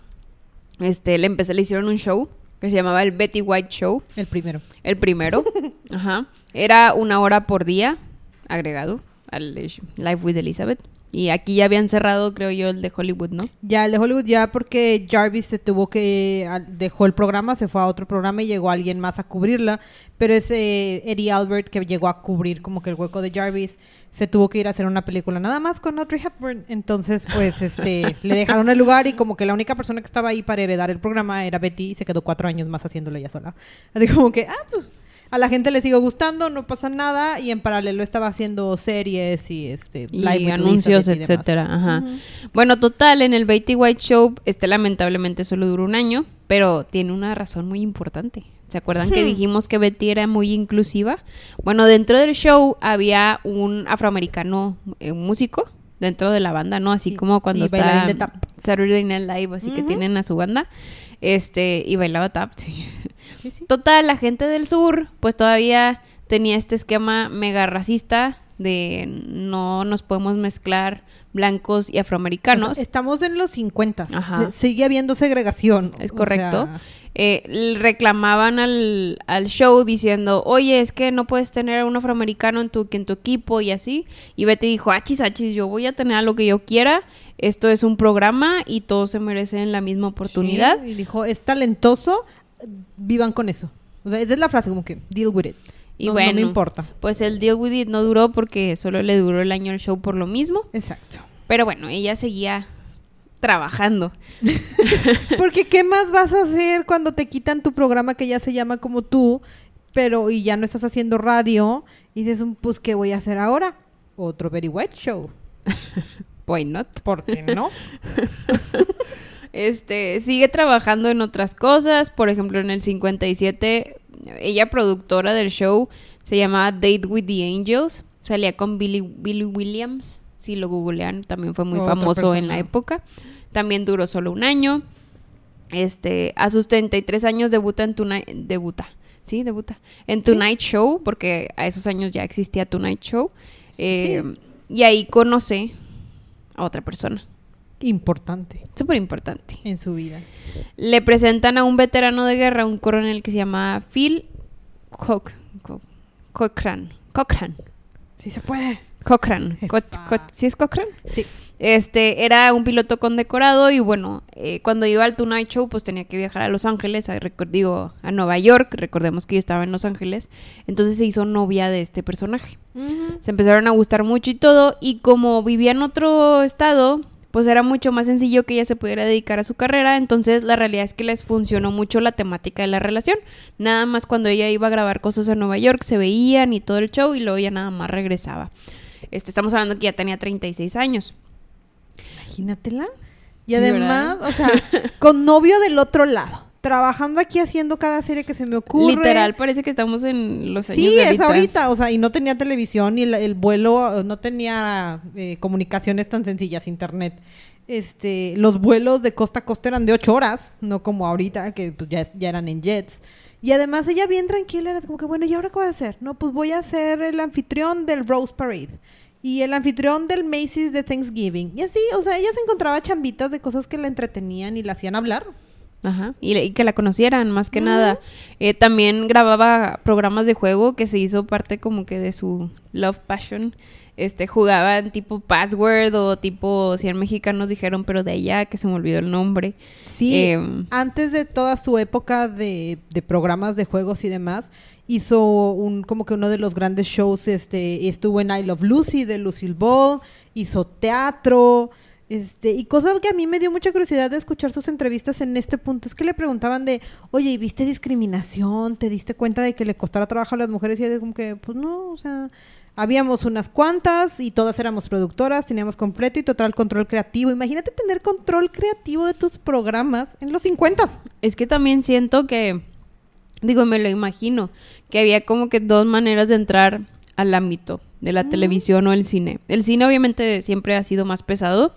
[SPEAKER 1] este, le empecé, le hicieron un show que se llamaba el Betty White Show.
[SPEAKER 2] El primero.
[SPEAKER 1] El primero. Ajá. Era una hora por día agregado al Live with Elizabeth. Y aquí ya habían cerrado, creo yo, el de Hollywood, ¿no?
[SPEAKER 2] Ya, el de Hollywood ya porque Jarvis se tuvo que... Dejó el programa, se fue a otro programa y llegó alguien más a cubrirla. Pero es eh, Eddie Albert que llegó a cubrir como que el hueco de Jarvis. Se tuvo que ir a hacer una película nada más con Audrey Hepburn. Entonces, pues, este... le dejaron el lugar y como que la única persona que estaba ahí para heredar el programa era Betty y se quedó cuatro años más haciéndolo ella sola. Así como que, ah, pues a la gente le sigue gustando, no pasa nada y en paralelo estaba haciendo series y este
[SPEAKER 1] y anuncios, etcétera, ajá. Bueno, total en el Betty White Show este lamentablemente solo duró un año, pero tiene una razón muy importante. ¿Se acuerdan que dijimos que Betty era muy inclusiva? Bueno, dentro del show había un afroamericano eh, músico dentro de la banda, ¿no? Así como cuando está Saturday Night Live, así que tienen a su banda. Este, y bailaba tap. Total, la gente del sur, pues todavía tenía este esquema mega racista de no nos podemos mezclar blancos y afroamericanos.
[SPEAKER 2] estamos en los 50, sigue habiendo segregación.
[SPEAKER 1] Es correcto. Eh, reclamaban al, al, show diciendo, oye, es que no puedes tener a un afroamericano en tu, en tu equipo y así. Y Betty dijo, achis, achis, yo voy a tener a lo que yo quiera. Esto es un programa y todos se merecen la misma oportunidad.
[SPEAKER 2] y dijo, es talentoso, vivan con eso. O sea, esa es la frase, como que, deal with it. Y bueno, no me importa.
[SPEAKER 1] Pues el deal with it no duró porque solo le duró el año el show por lo mismo.
[SPEAKER 2] Exacto.
[SPEAKER 1] Pero bueno, ella seguía trabajando.
[SPEAKER 2] porque ¿qué más vas a hacer cuando te quitan tu programa que ya se llama como tú, pero y ya no estás haciendo radio? Y dices, pues, ¿qué voy a hacer ahora? Otro Very White Show.
[SPEAKER 1] Why not?
[SPEAKER 2] ¿Por qué no?
[SPEAKER 1] Este, sigue trabajando en otras cosas. Por ejemplo, en el 57, ella productora del show se llamaba Date with the Angels. Salía con Billy, Billy Williams. Si lo googlean, también fue muy famoso en la época. También duró solo un año. Este, a sus 33 años debuta en Tonight, debuta, sí, debuta en Tonight Show, porque a esos años ya existía Tonight Show. Eh, y ahí conoce a otra persona.
[SPEAKER 2] Importante.
[SPEAKER 1] Súper importante.
[SPEAKER 2] En su vida.
[SPEAKER 1] Le presentan a un veterano de guerra, un coronel que se llama Phil Cochran. Cochran.
[SPEAKER 2] Sí se puede.
[SPEAKER 1] Cochran. ¿Sí es Cochran?
[SPEAKER 2] Sí.
[SPEAKER 1] Este, era un piloto condecorado y bueno, eh, cuando iba al Tonight Show pues tenía que viajar a Los Ángeles, a, digo, a Nueva York, recordemos que yo estaba en Los Ángeles, entonces se hizo novia de este personaje. Se empezaron a gustar mucho y todo y como vivía en otro estado, pues era mucho más sencillo que ella se pudiera dedicar a su carrera, entonces la realidad es que les funcionó mucho la temática de la relación. Nada más cuando ella iba a grabar cosas a Nueva York se veían y todo el show y luego ya nada más regresaba. Este, estamos hablando que ya tenía 36 años.
[SPEAKER 2] Imagínatela. Y además, o sea, con novio del otro lado. Trabajando aquí haciendo cada serie que se me ocurre.
[SPEAKER 1] Literal, parece que estamos en los años
[SPEAKER 2] Sí, es ahorita. O sea, y no tenía televisión y el, vuelo, no tenía eh, comunicaciones tan sencillas, internet. Este, los vuelos de costa a costa eran de ocho horas, no como ahorita, que pues, ya, ya eran en jets. Y además ella bien tranquila, era como que, bueno, ¿y ahora qué voy a hacer? No, pues voy a ser el anfitrión del Rose Parade y el anfitrión del Macy's de Thanksgiving. Y así, o sea, ella se encontraba chambitas de cosas que la entretenían y la hacían hablar.
[SPEAKER 1] Ajá, y, que la conocieran más que nada. Eh, también grababa programas de juego que se hizo parte como que de su love passion. este, jugaban tipo Password o tipo 100 mexicanos dijeron, pero de allá que se me olvidó el nombre.
[SPEAKER 2] Sí,
[SPEAKER 1] Em,
[SPEAKER 2] antes de toda su época de, de programas de juegos y demás, hizo un como que uno de los grandes shows, este, estuvo en I Love Lucy de Lucille Ball, hizo teatro, este, y cosa que a mí me dio mucha curiosidad de escuchar sus entrevistas en este punto, es que le preguntaban de, oye, ¿y viste discriminación? ¿Te diste cuenta de que le costara trabajo a las mujeres? Y ella como que, pues no, o sea, habíamos unas cuantas y todas éramos productoras, teníamos completo y total control creativo. Imagínate tener control creativo de tus programas en los 50.
[SPEAKER 1] Es que también siento que, digo, me lo imagino, que había como que dos maneras de entrar al ámbito de la televisión o el cine. El cine obviamente siempre ha sido más pesado,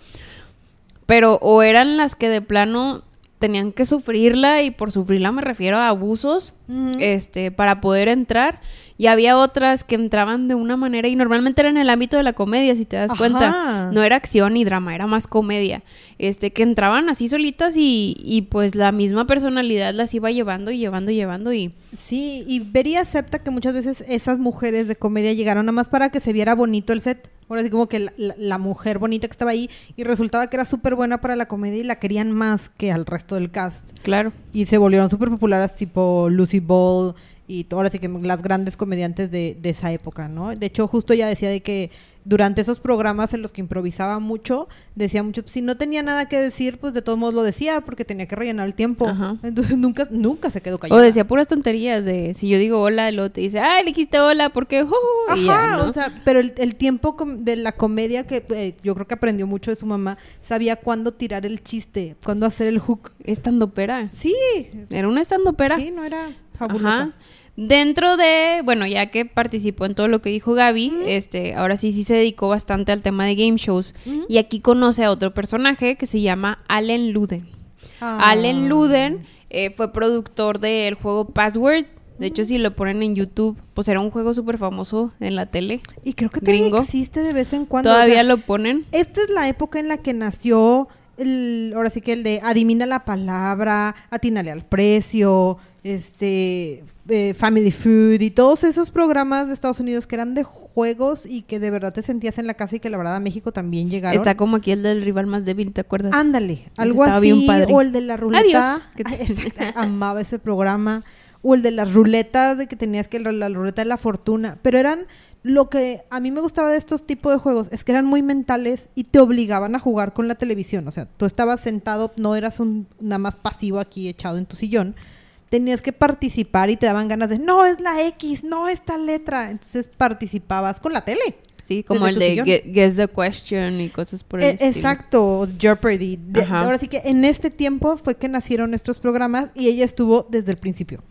[SPEAKER 1] pero o eran las que de plano tenían que sufrirla y por sufrirla me refiero a abusos este para poder entrar y había otras que entraban de una manera y normalmente era en el ámbito de la comedia si te das
[SPEAKER 2] Ajá.
[SPEAKER 1] cuenta no era acción ni drama era más comedia este que entraban así solitas y, y pues la misma personalidad las iba llevando y llevando y llevando y
[SPEAKER 2] Sí, y Beri acepta que muchas veces esas mujeres de comedia llegaron nada más para que se viera bonito el set. Ahora sí como que la, la- la mujer bonita que estaba ahí y resultaba que era súper buena para la comedia y la querían más que al resto del cast.
[SPEAKER 1] claro
[SPEAKER 2] Y se volvieron súper populares tipo Lucy Ball y ahora sí que las grandes comediantes de, de esa época, ¿no? De hecho, justo ella decía de que durante esos programas en los que improvisaba mucho, decía mucho, si no tenía nada que decir, pues de todos modos lo decía porque tenía que rellenar el tiempo.
[SPEAKER 1] Ajá.
[SPEAKER 2] Entonces nunca, nunca se quedó callada.
[SPEAKER 1] o decía puras tonterías de si yo digo hola luego te dice ay dijiste hola porque
[SPEAKER 2] Ajá,
[SPEAKER 1] ya, ¿no?
[SPEAKER 2] o sea, pero el, el tiempo de la comedia que eh, yo creo que aprendió mucho de su mamá, sabía cuándo tirar el chiste, cuándo hacer el hook.
[SPEAKER 1] estando pera
[SPEAKER 2] Sí,
[SPEAKER 1] era una estandopera
[SPEAKER 2] sí, no era fabulosa.
[SPEAKER 1] Ajá. Dentro de, bueno, ya que participó en todo lo que dijo Gaby, este, ahora sí sí se dedicó bastante al tema de game shows y aquí conoce a otro personaje que se llama Allen Luden.
[SPEAKER 2] Ah.
[SPEAKER 1] Allen Luden eh, fue productor del juego Password. De hecho, si lo ponen en YouTube, pues era un juego súper famoso en la tele.
[SPEAKER 2] Y creo que todavía
[SPEAKER 1] Gringo.
[SPEAKER 2] existe de vez en cuando. o
[SPEAKER 1] Todavía
[SPEAKER 2] sea,
[SPEAKER 1] lo ponen.
[SPEAKER 2] Esta es la época en la que nació el, ahora sí que el de adivina la palabra, atínale al precio, este, eh, Family Food y todos esos programas de Estados Unidos que eran de juegos y que de verdad te sentías en la casa y que la verdad a México también llegaron.
[SPEAKER 1] Está como aquí el del rival más débil, ¿te acuerdas?
[SPEAKER 2] Ándale, algo así,
[SPEAKER 1] bien padre.
[SPEAKER 2] o el de la ruleta.
[SPEAKER 1] Adiós.
[SPEAKER 2] Ay, amaba ese programa. O el de las ruletas, de que tenías que la, la ruleta de la fortuna. Pero eran lo que a mí me gustaba de estos tipos de juegos, es que eran muy mentales y te obligaban a jugar con la televisión. O sea, tú estabas sentado, no eras un nada más pasivo aquí echado en tu sillón. Tenías que participar y te daban ganas de, no, es la X, no, esta letra. Entonces participabas con la tele.
[SPEAKER 1] Sí, como el de Guess the Question y cosas por el
[SPEAKER 2] Eh,
[SPEAKER 1] estilo.
[SPEAKER 2] exacto, Jeopardy. De- ahora sí que en este tiempo fue que nacieron estos programas y ella estuvo desde el principio.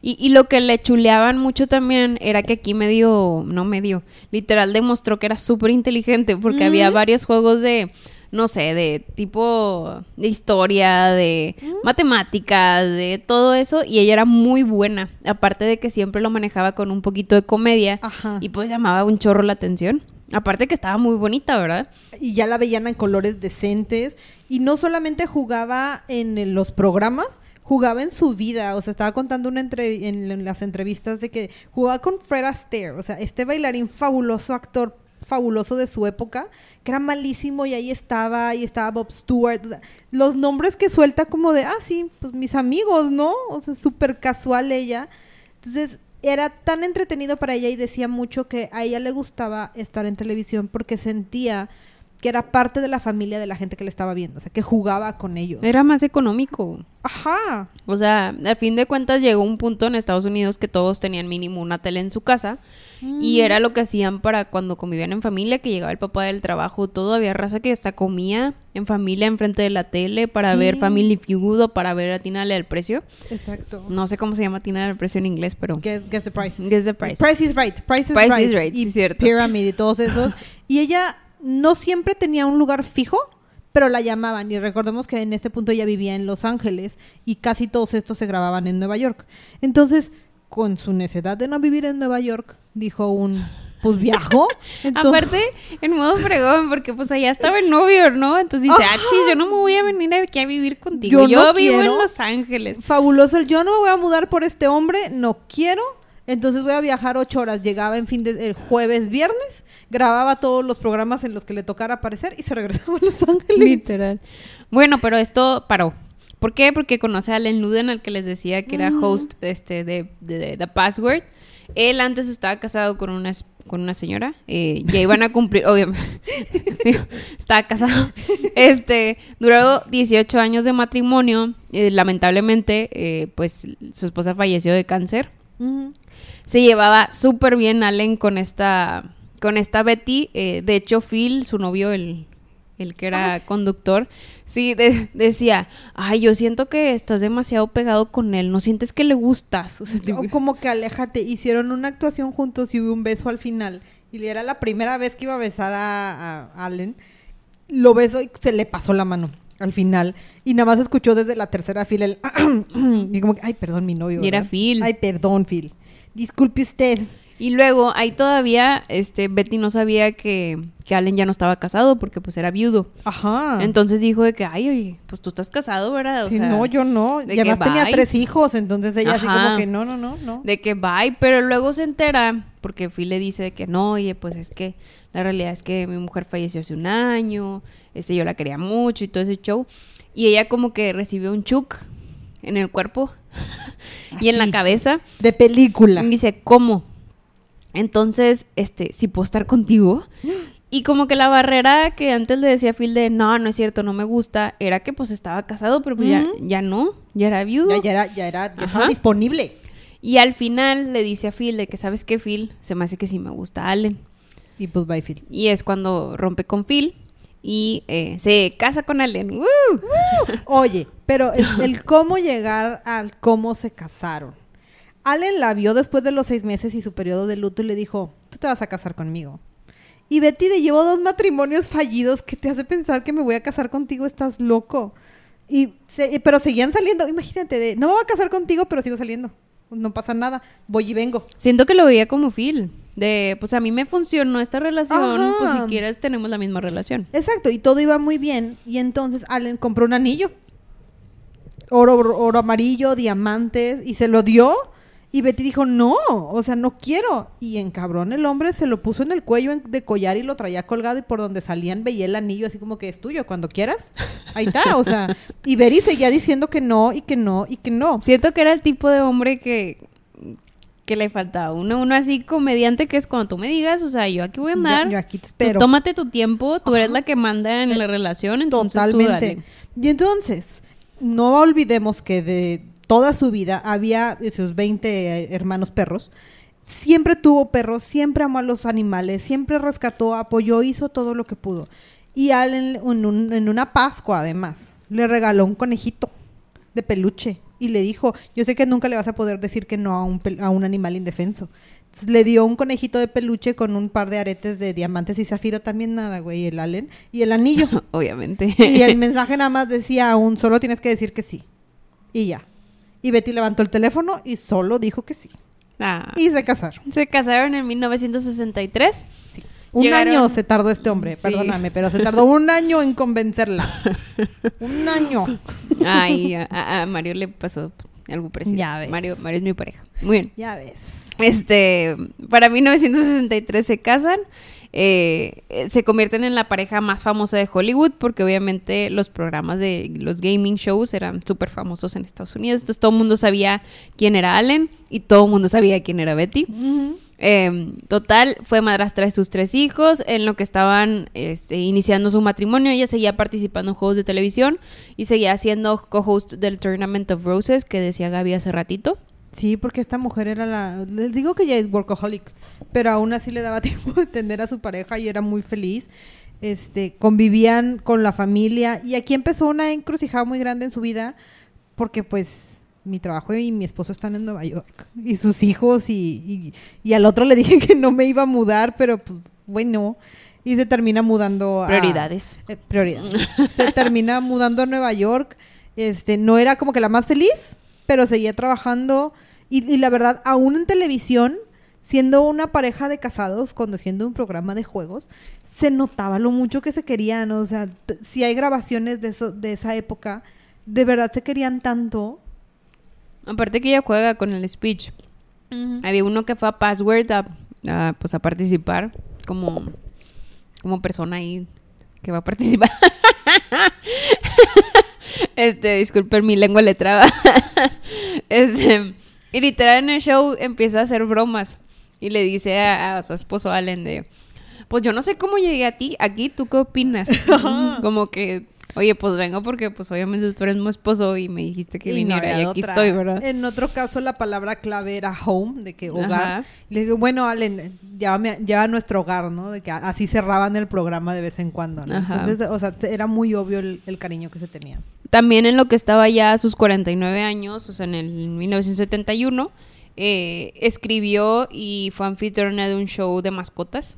[SPEAKER 1] Y, y lo que le chuleaban mucho también era que aquí medio, no medio, literal demostró que era súper inteligente porque había varios juegos de, no sé, de tipo de historia, de matemáticas, de todo eso y ella era muy buena. Aparte de que siempre lo manejaba con un poquito de comedia
[SPEAKER 2] Ajá.
[SPEAKER 1] y pues llamaba un chorro la atención. Aparte que estaba muy bonita, ¿verdad?
[SPEAKER 2] Y ya la veían en colores decentes. Y no solamente jugaba en los programas, jugaba en su vida. O sea, estaba contando una entre- en, en las entrevistas de que jugaba con Fred Astaire. O sea, este bailarín fabuloso, actor fabuloso de su época, que era malísimo y ahí estaba, y estaba Bob Stewart. O sea, los nombres que suelta como de, ah, sí, pues mis amigos, ¿no? O sea, súper casual ella. Entonces, era tan entretenido para ella y decía mucho que a ella le gustaba estar en televisión porque sentía que era parte de la familia de la gente que le estaba viendo, o sea, que jugaba con ellos.
[SPEAKER 1] Era más económico.
[SPEAKER 2] Ajá.
[SPEAKER 1] O sea, al fin de cuentas llegó un punto en Estados Unidos que todos tenían mínimo una tele en su casa y era lo que hacían para cuando convivían en familia, que llegaba el papá del trabajo, todo había raza que hasta comía en familia enfrente de la tele para
[SPEAKER 2] Sí.
[SPEAKER 1] ver Family Feud o para ver Atínale al precio.
[SPEAKER 2] Exacto.
[SPEAKER 1] No sé cómo se llama Atínale al precio en inglés, pero
[SPEAKER 2] Guess, guess the price.
[SPEAKER 1] Guess the price.
[SPEAKER 2] Price is right. Price is
[SPEAKER 1] Price
[SPEAKER 2] right.
[SPEAKER 1] is right,
[SPEAKER 2] Y
[SPEAKER 1] sí, cierto.
[SPEAKER 2] Pyramid y todos esos. y ella no siempre tenía un lugar fijo, pero la llamaban. Y recordemos que en este punto ella vivía en Los Ángeles y casi todos estos se grababan en Nueva York. Entonces, con su necesidad de no vivir en Nueva York, dijo un, pues viajó. Entonces-
[SPEAKER 1] Aparte, en modo fregón, porque pues allá estaba el novio, ¿no? Entonces dice, ah, chis, yo no me voy a venir aquí a vivir contigo.
[SPEAKER 2] Yo
[SPEAKER 1] Yo,
[SPEAKER 2] no
[SPEAKER 1] vivo
[SPEAKER 2] quiero.
[SPEAKER 1] en Los Ángeles.
[SPEAKER 2] fabuloso el yo no me voy a mudar por este hombre, no quiero, entonces voy a viajar ocho horas. Llegaba en fin de el jueves, viernes, grababa todos los programas en los que le tocara aparecer y se regresaba a Los Ángeles.
[SPEAKER 1] Literal. Bueno, pero esto paró. ¿Por qué? Porque conoce a Allen Luden, al que les decía que era host este, de, de- de The Password. Él antes estaba casado con una, con una señora. eh, ya iban a cumplir, obviamente. Digo, estaba casado. Este, duró 18 años de matrimonio. eh, lamentablemente, eh, pues su esposa falleció de cáncer. Se llevaba súper bien Allen con esta, con esta Betty. eh, de hecho, Phil, su novio, el, el que era conductor, sí, de- decía, ay, yo siento que estás demasiado pegado con él, ¿no sientes que le gustas? O sea,
[SPEAKER 2] O como que aléjate. Hicieron una actuación juntos y hubo un beso al final. Y era la primera vez que iba a besar a, a Allen. Lo besó y se le pasó la mano al final. Y nada más escuchó desde la tercera fila el... y como que, ay, perdón, mi novio.
[SPEAKER 1] Y era. Phil.
[SPEAKER 2] Ay, perdón, Phil. Disculpe usted.
[SPEAKER 1] Y luego, ahí todavía, este, Betty no sabía que, que Allen ya no estaba casado porque pues era viudo.
[SPEAKER 2] Ajá.
[SPEAKER 1] Entonces dijo de que, ay, oye, pues tú estás casado, ¿verdad? O
[SPEAKER 2] Sí,
[SPEAKER 1] sea,
[SPEAKER 2] no, yo no. Y además tenía tres hijos, entonces ella así
[SPEAKER 1] Ajá.
[SPEAKER 2] como que no, no, no, no.
[SPEAKER 1] de que bye, pero luego se entera, porque Phil le dice que no, oye, pues es que la realidad es que mi mujer falleció hace un año, este, yo la quería mucho y todo ese show, y ella como que recibió un chuk en el cuerpo y en la
[SPEAKER 2] Así.
[SPEAKER 1] cabeza,
[SPEAKER 2] De película.
[SPEAKER 1] y dice, ¿cómo? Entonces, este, si puedo estar contigo. Y como que la barrera que antes le decía a Phil de, no, no es cierto, no me gusta, era que pues estaba casado, pero pues ya, ya no, ya era viudo.
[SPEAKER 2] Ya, ya era, ya era, ya estaba
[SPEAKER 1] Ajá.
[SPEAKER 2] disponible.
[SPEAKER 1] Y al final le dice a Phil de que, ¿sabes qué, Phil? Se me hace que sí me gusta Allen.
[SPEAKER 2] Y pues bye, Phil.
[SPEAKER 1] Y es cuando rompe con Phil y eh, se casa con Allen. ¡Woo!
[SPEAKER 2] Oye, pero el, el cómo llegar al cómo se casaron. Allen la vio después de los seis meses y su periodo de luto y le dijo, tú te vas a casar conmigo. Y Betty de llevo dos matrimonios fallidos que te hace pensar que me voy a casar contigo, estás loco. Y se- pero seguían saliendo, imagínate, de, no me voy a casar contigo, pero sigo saliendo. No pasa nada, voy y vengo.
[SPEAKER 1] Siento que lo veía como Phil. De, pues a mí me funcionó esta relación,
[SPEAKER 2] Ajá.
[SPEAKER 1] pues si quieres tenemos la misma relación.
[SPEAKER 2] Exacto, y todo iba muy bien. Y entonces Allen compró un anillo. Oro, oro amarillo, diamantes, y se lo dio. Y Betty dijo, no, o sea, no quiero. Y en cabrón el hombre se lo puso en el cuello de collar y lo traía colgado y por donde salían veía el anillo así como que es tuyo, cuando quieras. Ahí está, o sea. Y Betty seguía diciendo que no y que no y que no.
[SPEAKER 1] Siento que era el tipo de hombre que, que le faltaba. Uno, uno así comediante que es cuando tú me digas, o sea, yo aquí voy a andar.
[SPEAKER 2] Yo, yo aquí te
[SPEAKER 1] tú
[SPEAKER 2] espero.
[SPEAKER 1] tómate tu tiempo, tú eres la que manda en la relación, entonces tú
[SPEAKER 2] Totalmente.
[SPEAKER 1] dale.
[SPEAKER 2] Y entonces, no olvidemos que de toda su vida había de sus 20 hermanos perros. Siempre tuvo perros, siempre amó a los animales, siempre rescató, apoyó, hizo todo lo que pudo. Y Allen, en, un- en una Pascua, además, le regaló un conejito de peluche y le dijo, yo sé que nunca le vas a poder decir que no a un, pel- a un animal indefenso. Entonces, le dio un conejito de peluche con un par de aretes de diamantes y zafiro, también nada, güey, el Allen, y el anillo.
[SPEAKER 1] Obviamente.
[SPEAKER 2] Y el mensaje nada más decía aún, solo tienes que decir que sí. Y ya. Y Betty levantó el teléfono y solo dijo que sí.
[SPEAKER 1] Ah.
[SPEAKER 2] Y se casaron.
[SPEAKER 1] Se casaron en 1963.
[SPEAKER 2] Sí. Un
[SPEAKER 1] Llegaron-
[SPEAKER 2] año se tardó este hombre,
[SPEAKER 1] Sí.
[SPEAKER 2] perdóname, pero se tardó un año en convencerla. un año.
[SPEAKER 1] Ay, a, a- a Mario le pasó algo parecido.
[SPEAKER 2] Ya ves.
[SPEAKER 1] Mario, Mario es mi pareja. Muy bien.
[SPEAKER 2] Ya ves.
[SPEAKER 1] Este, para 1963 se casan. Eh, se convierten en la pareja más famosa de Hollywood porque obviamente los programas de los gaming shows eran súper famosos en Estados Unidos. Entonces todo el mundo sabía quién era Allen y todo el mundo sabía quién era Betty. Eh, total, fue madrastra de sus tres hijos. En lo que estaban este, iniciando su matrimonio, ella seguía participando en juegos de televisión y seguía siendo co-host del Tournament of Roses que decía Gaby hace ratito.
[SPEAKER 2] Sí, porque esta mujer era la... Les digo que ella es workaholic, pero aún así le daba tiempo de atender a su pareja y era muy feliz. Este, convivían con la familia y aquí empezó una encrucijada muy grande en su vida porque pues mi trabajo y mi esposo están en Nueva York y sus hijos y, y, y al otro le dije que no me iba a mudar, pero pues bueno, y se termina mudando a...
[SPEAKER 1] Prioridades.
[SPEAKER 2] Eh, prioridades. Se termina mudando a Nueva York. Este, no era como que la más feliz, pero seguía trabajando. Y, y la verdad, aún en televisión, siendo una pareja de casados, conduciendo un programa de juegos, se notaba lo mucho que se querían. O sea, si hay grabaciones de, eso, de esa época, de verdad se querían tanto.
[SPEAKER 1] Aparte que ella juega con el speech. Había uno que fue a Password a, a, pues a participar como como persona ahí que va a participar. este, disculpen mi lengua letrada. este, y literal en el show empieza a hacer bromas y le dice a, a su esposo Allen de, pues yo no sé cómo llegué a ti, aquí, ¿tú qué opinas? como que Oye, pues vengo porque pues obviamente tú eres mi esposo y me dijiste que
[SPEAKER 2] Y no
[SPEAKER 1] viniera y aquí
[SPEAKER 2] otra.
[SPEAKER 1] estoy, ¿verdad?
[SPEAKER 2] En otro caso la palabra clave era home, de que hogar.
[SPEAKER 1] Ajá.
[SPEAKER 2] Y le digo, bueno, Allen, llévame, lleva a nuestro hogar, ¿no? De que así cerraban el programa de vez en cuando, ¿no?
[SPEAKER 1] Ajá.
[SPEAKER 2] Entonces, o sea, era muy obvio el, el cariño que se tenía.
[SPEAKER 1] También en lo que estaba ya a sus 49 años, o sea, en el 1971, eh, escribió y fue anfitriona de un show de mascotas,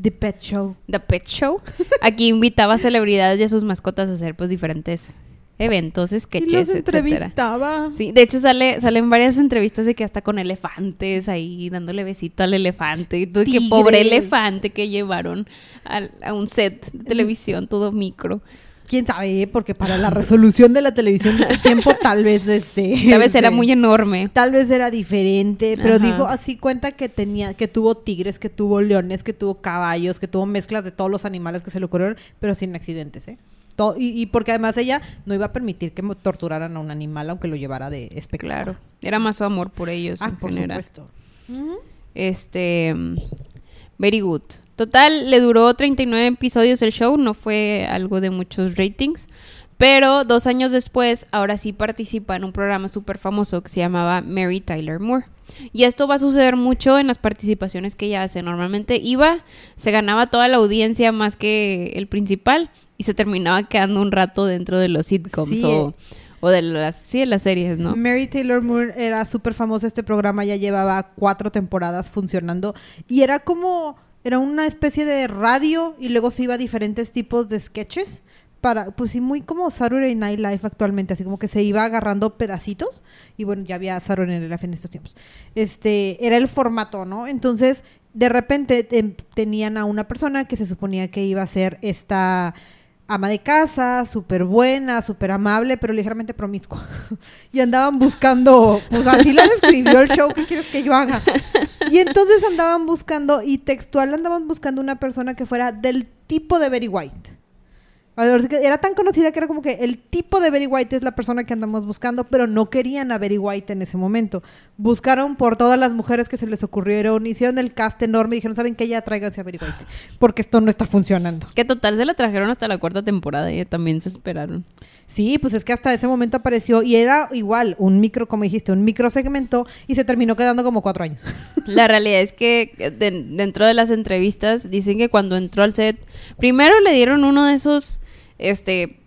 [SPEAKER 2] The Pet Show.
[SPEAKER 1] The Pet Show. Aquí invitaba a celebridades y a sus mascotas a hacer pues diferentes eventos,
[SPEAKER 2] y los
[SPEAKER 1] sketches, etcétera.
[SPEAKER 2] entrevistaba.
[SPEAKER 1] Sí, de hecho sale salen varias entrevistas de que hasta con elefantes ahí dándole besito al elefante. Y tú,
[SPEAKER 2] Tigres.
[SPEAKER 1] pobre elefante que llevaron al- a un set de televisión todo micro.
[SPEAKER 2] ¿Quién sabe? Porque para la resolución de la televisión de ese tiempo tal vez este...
[SPEAKER 1] Tal vez era
[SPEAKER 2] este,
[SPEAKER 1] muy enorme.
[SPEAKER 2] Tal vez era diferente, pero
[SPEAKER 1] Ajá.
[SPEAKER 2] dijo así cuenta que tenía, que tuvo tigres, que tuvo leones, que tuvo caballos, que tuvo mezclas de todos los animales que se le ocurrieron, pero sin accidentes, ¿eh? To- y, y porque además ella no iba a permitir que torturaran a un animal aunque lo llevara de espectáculo.
[SPEAKER 1] Claro. Era más su amor por ellos
[SPEAKER 2] Ah,
[SPEAKER 1] en
[SPEAKER 2] por
[SPEAKER 1] general.
[SPEAKER 2] supuesto.
[SPEAKER 1] Este. mm, Very good. Total, le duró 39 episodios el show, no fue algo de muchos ratings. Pero dos años después, ahora sí participa en un programa súper famoso que se llamaba Mary Tyler Moore. Y esto va a suceder mucho en las participaciones que ella hace. Normalmente iba, se ganaba toda la audiencia más que el principal y se terminaba quedando un rato dentro de los sitcoms
[SPEAKER 2] Sí,
[SPEAKER 1] o, o de las, sí, de las series, ¿no?
[SPEAKER 2] Mary Taylor Moore era súper famosa, este programa ya llevaba cuatro temporadas funcionando y era como, era una especie de radio y luego se iba a diferentes tipos de sketches para, pues sí, muy como Saturday Night Live actualmente, así como que se iba agarrando pedacitos y bueno, ya había Saturday Night Live en estos tiempos. Este, era el formato, ¿no? Entonces, de repente te- tenían a una persona que se suponía que iba a ser esta ama de casa, súper buena, súper amable, pero ligeramente promiscua. y andaban buscando, pues así la describió el show, ¿qué quieres que yo haga? Y entonces andaban buscando, y textual andaban buscando una persona que fuera del tipo de Betty White. Era tan conocida que era como que el tipo de Betty White es la persona que andamos buscando, pero no querían a Betty White en ese momento. Buscaron por todas las mujeres que se les ocurrieron, hicieron el cast enorme y dijeron, ¿saben qué? Ya tráiganse a Betty White, porque esto no está funcionando.
[SPEAKER 1] Que total se la trajeron hasta la cuarta temporada y también se esperaron.
[SPEAKER 2] Sí, pues es que hasta ese momento apareció y era igual, un micro, como dijiste, un micro segmento y se terminó quedando como cuatro años.
[SPEAKER 1] La realidad es que eh, de- dentro de las entrevistas dicen que cuando entró al set, primero le dieron uno de esos, este,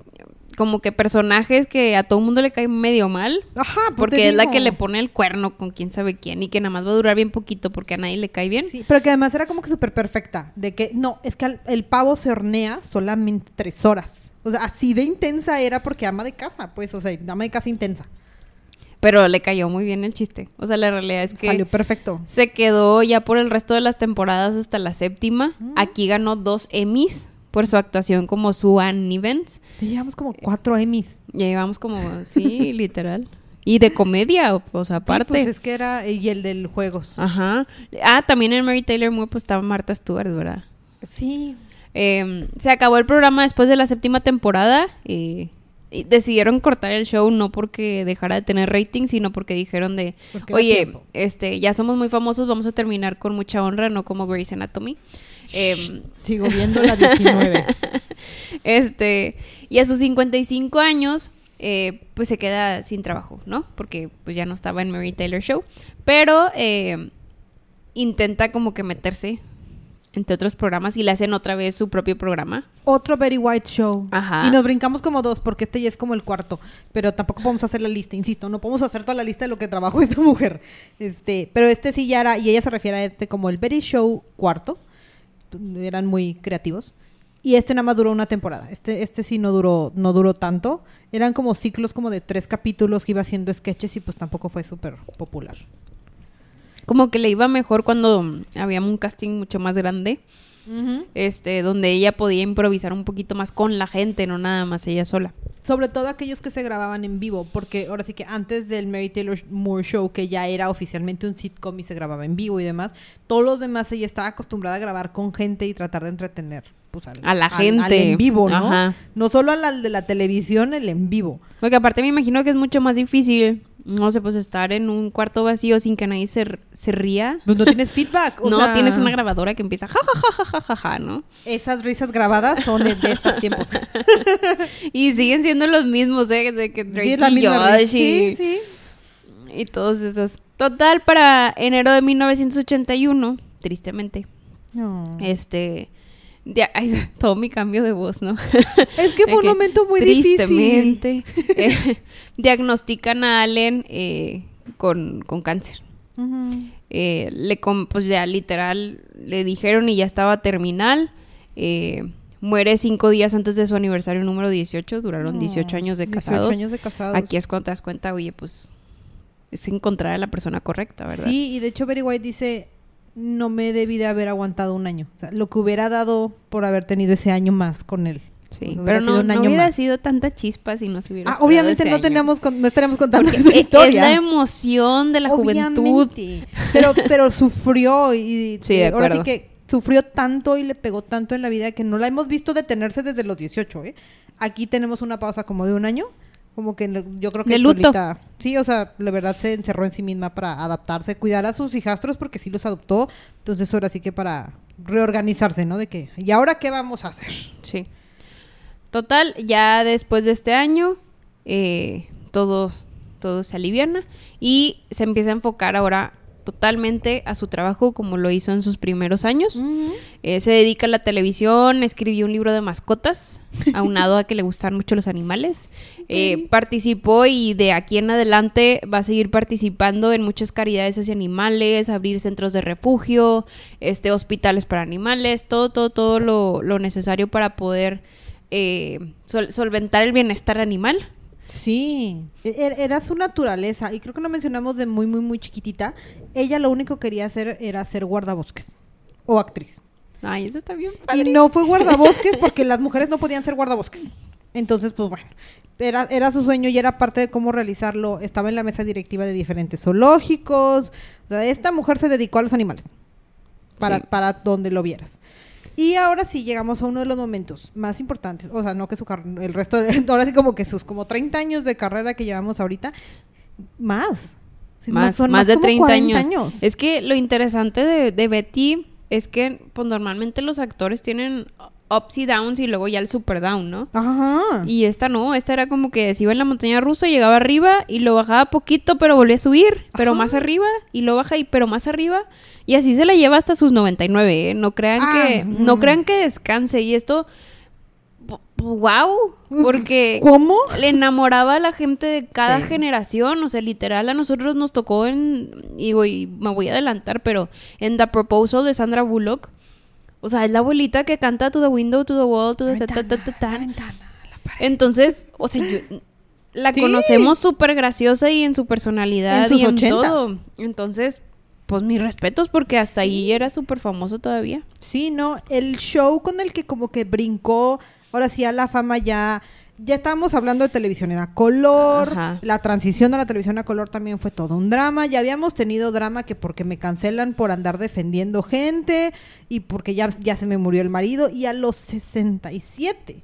[SPEAKER 1] como que personajes que a todo el mundo le cae medio mal.
[SPEAKER 2] Ajá, pues
[SPEAKER 1] Porque es la que le pone el cuerno con quién sabe quién y que nada más va a durar bien poquito porque a nadie le cae bien.
[SPEAKER 2] Sí, pero que además era como que súper perfecta. De que, no, es que al- el pavo se hornea solamente tres horas. O sea, así de intensa era porque ama de casa, pues, o sea, ama de casa intensa.
[SPEAKER 1] Pero le cayó muy bien el chiste. O sea, la realidad es que
[SPEAKER 2] Salió perfecto.
[SPEAKER 1] se quedó ya por el resto de las temporadas hasta la séptima.
[SPEAKER 2] Mm.
[SPEAKER 1] Aquí ganó dos Emmys por su actuación como Sue Ann Nivens.
[SPEAKER 2] Ya llevamos como cuatro Emmys.
[SPEAKER 1] Ya llevamos como, sí, literal. Y de comedia, o, o sea,
[SPEAKER 2] Sí,
[SPEAKER 1] aparte.
[SPEAKER 2] pues es que era, y el del juegos.
[SPEAKER 1] Ajá. Ah, también en Mary Taylor Moore pues estaba Martha Stewart, ¿verdad?
[SPEAKER 2] Sí.
[SPEAKER 1] Eh, se acabó el programa después de la séptima temporada. y decidieron cortar el show no porque dejara de tener rating, sino porque dijeron de,
[SPEAKER 2] Porque
[SPEAKER 1] oye, este, ya somos muy famosos, vamos a terminar con mucha honra, no como Grey's Anatomy. Em,
[SPEAKER 2] Sigo viendo la 19.
[SPEAKER 1] este, y a sus 55 años, eh, pues se queda sin trabajo, ¿no? Porque pues ya no estaba en Mary Taylor Show. Pero eh, intenta como que meterse entre otros programas y le hacen otra vez su propio programa.
[SPEAKER 2] Otro Very White Show.
[SPEAKER 1] Ajá.
[SPEAKER 2] Y nos brincamos como dos, porque este ya es como el cuarto. Pero tampoco podemos hacer la lista, insisto, no podemos hacer toda la lista de lo que trabajó esta mujer. Este, pero este sí ya era, y ella se refiere a este como el Very Show cuarto. Eran muy creativos. Y este nada más duró una temporada. Este, este sí no duró, no duró tanto. Eran como ciclos como de tres capítulos que iba haciendo sketches y pues tampoco fue súper popular.
[SPEAKER 1] Como que le iba mejor cuando había un casting mucho más grande, este, donde ella podía improvisar un poquito más con la gente, no nada más ella sola.
[SPEAKER 2] Sobre todo aquellos que se grababan en vivo, porque ahora sí que antes del Mary Taylor Moore Show, que ya era oficialmente un sitcom y se grababa en vivo y demás, todos los demás ella estaba acostumbrada a grabar con gente y tratar de entretener pues, al-
[SPEAKER 1] A la
[SPEAKER 2] al- al
[SPEAKER 1] gente.
[SPEAKER 2] en vivo, ¿no?
[SPEAKER 1] Ajá.
[SPEAKER 2] No solo al de la televisión, el en vivo.
[SPEAKER 1] Porque aparte me imagino que es mucho más difícil, no sé, pues estar en un cuarto vacío sin que nadie se, se ría.
[SPEAKER 2] Pues no tienes feedback. o
[SPEAKER 1] no,
[SPEAKER 2] sea,
[SPEAKER 1] tienes una grabadora que empieza ja, ja, ja, ja, ja, ja, ja, ¿no?
[SPEAKER 2] Esas risas grabadas son de, estos tiempos.
[SPEAKER 1] Y siguen siendo los mismos, ¿eh? De que Drake
[SPEAKER 2] Sí, es la
[SPEAKER 1] y Josh y,
[SPEAKER 2] Sí, sí.
[SPEAKER 1] y todos esos. Total, para enero de 1981, tristemente,
[SPEAKER 2] No.
[SPEAKER 1] este... ay, todo mi cambio de voz, ¿no?
[SPEAKER 2] Es que fue un momento muy difícil.
[SPEAKER 1] Tristemente, eh, diagnostican a Allen eh, con, con cáncer. Eh, le pues ya literal le dijeron y ya estaba terminal. Eh, muere cinco días antes de su aniversario número 18. Duraron 18 años de
[SPEAKER 2] 18
[SPEAKER 1] casados.
[SPEAKER 2] años de casados.
[SPEAKER 1] Aquí es cuando te das cuenta, oye, pues es encontrar a la persona correcta, ¿verdad?
[SPEAKER 2] Sí, y de hecho Very White dice, no me debí de haber aguantado un año. O sea, lo que hubiera dado por haber tenido ese año más con él.
[SPEAKER 1] Sí,
[SPEAKER 2] Hubiera
[SPEAKER 1] pero no,
[SPEAKER 2] un
[SPEAKER 1] no
[SPEAKER 2] año
[SPEAKER 1] hubiera
[SPEAKER 2] más.
[SPEAKER 1] sido tanta chispa si no se hubiera
[SPEAKER 2] Ah, obviamente
[SPEAKER 1] ese
[SPEAKER 2] no tenemos con- no estaríamos contando esa
[SPEAKER 1] es- es
[SPEAKER 2] historia.
[SPEAKER 1] la emoción de la juventud.
[SPEAKER 2] Obviamente. Pero, pero sufrió y
[SPEAKER 1] Sí, de
[SPEAKER 2] ahora sí que sufrió tanto y le pegó tanto en la vida que no la hemos visto detenerse desde los 18, ¿eh? Aquí tenemos una pausa como de un año, como que yo creo que solita- sí, o sea, la verdad se encerró en sí misma para adaptarse, cuidar a sus hijastros porque sí los adoptó, entonces ahora sí que para reorganizarse, ¿no? De que, ¿y ahora qué vamos a hacer?
[SPEAKER 1] Sí. Total, ya después de este año, eh, todo, todo se aliviana y se empieza a enfocar ahora totalmente a su trabajo como lo hizo en sus primeros años. Eh, se dedica a la televisión, escribió un libro de mascotas, aunado a que le gustan mucho los animales. Eh, participó y de aquí en adelante va a seguir participando en muchas caridades hacia animales, abrir centros de refugio, este, hospitales para animales, todo, todo, todo lo, lo necesario para poder eh, sol- solventar el bienestar animal.
[SPEAKER 2] Sí, e- er- era su naturaleza y creo que lo mencionamos de muy, muy, muy chiquitita. Ella lo único que quería hacer era ser guardabosques o actriz.
[SPEAKER 1] Ay, eso está bien
[SPEAKER 2] Y no fue guardabosques porque las mujeres no podían ser guardabosques. Entonces, pues bueno, era, era su sueño y era parte de cómo realizarlo. Estaba en la mesa directiva de diferentes zoológicos. O sea, esta mujer se dedicó a los animales para,
[SPEAKER 1] Sí.
[SPEAKER 2] para donde lo vieras. Y ahora sí llegamos a uno de los momentos más importantes. O sea, no que su car- el resto de... Ahora sí como que sus como 30 años de carrera que llevamos ahorita. Más. Sí,
[SPEAKER 1] más,
[SPEAKER 2] son
[SPEAKER 1] más de
[SPEAKER 2] como
[SPEAKER 1] 30
[SPEAKER 2] 40
[SPEAKER 1] años. Es que lo interesante de, de Betty es que pues normalmente los actores tienen ups y downs y luego ya el super down, ¿no?
[SPEAKER 2] Ajá.
[SPEAKER 1] Y esta no, esta era como que se iba en la montaña rusa, llegaba arriba y lo bajaba poquito, pero volvía a subir, pero
[SPEAKER 2] Ajá.
[SPEAKER 1] más arriba y lo baja y pero más arriba y así se la lleva hasta sus 99, ¿eh? No crean
[SPEAKER 2] Ah,
[SPEAKER 1] que
[SPEAKER 2] mm.
[SPEAKER 1] no crean que descanse y esto wow, porque
[SPEAKER 2] ¿Cómo?
[SPEAKER 1] le enamoraba a la gente de cada
[SPEAKER 2] Sí.
[SPEAKER 1] generación, o sea, literal a nosotros nos tocó en, y voy- me voy a adelantar, pero en The Proposal de Sandra Bullock, o sea, es la abuelita que canta To the Window, To the Wall, To the ta, ta, ta, ta, ta. Entonces, o sea, yo- la
[SPEAKER 2] Sí.
[SPEAKER 1] conocemos súper graciosa y en su personalidad
[SPEAKER 2] En
[SPEAKER 1] y en
[SPEAKER 2] ochentas.
[SPEAKER 1] todo. Entonces, pues mis respetos porque hasta ahí era súper famoso todavía.
[SPEAKER 2] Sí, no, el show con el que como que brincó, ahora sí a la fama ya, ya estábamos hablando de televisión a color,
[SPEAKER 1] Ajá.
[SPEAKER 2] la transición a la televisión a color también fue todo un drama, ya habíamos tenido drama que porque me cancelan por andar defendiendo gente y porque ya, ya se me murió el marido y a los 67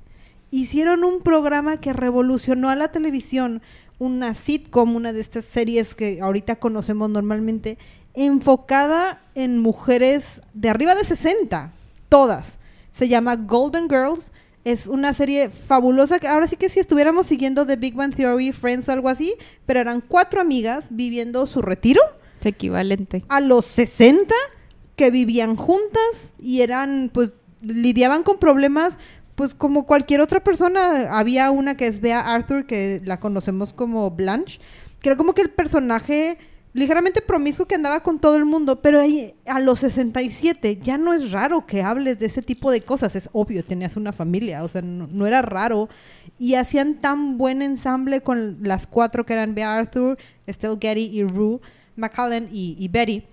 [SPEAKER 2] hicieron un programa que revolucionó a la televisión, una sitcom, una de estas series que ahorita conocemos normalmente, enfocada en mujeres de arriba de 60, todas. Se llama Golden Girls. Es una serie fabulosa. que Ahora sí que si estuviéramos siguiendo The Big Bang Theory, Friends o algo así, pero eran cuatro amigas viviendo su retiro
[SPEAKER 1] Es equivalente.
[SPEAKER 2] a los 60 que vivían juntas y eran, pues, lidiaban con problemas, pues, como cualquier otra persona. Había una que es Bea Arthur, que la conocemos como Blanche, que era como que el personaje ligeramente promiscuo que andaba con todo el mundo, pero ahí a los 67 ya no es raro que hables de ese tipo de cosas, es obvio, tenías una familia, o sea, no, era raro. Y hacían tan buen ensamble con las cuatro que eran Bea Arthur, Estelle Getty y Rue McCallan y, y Betty.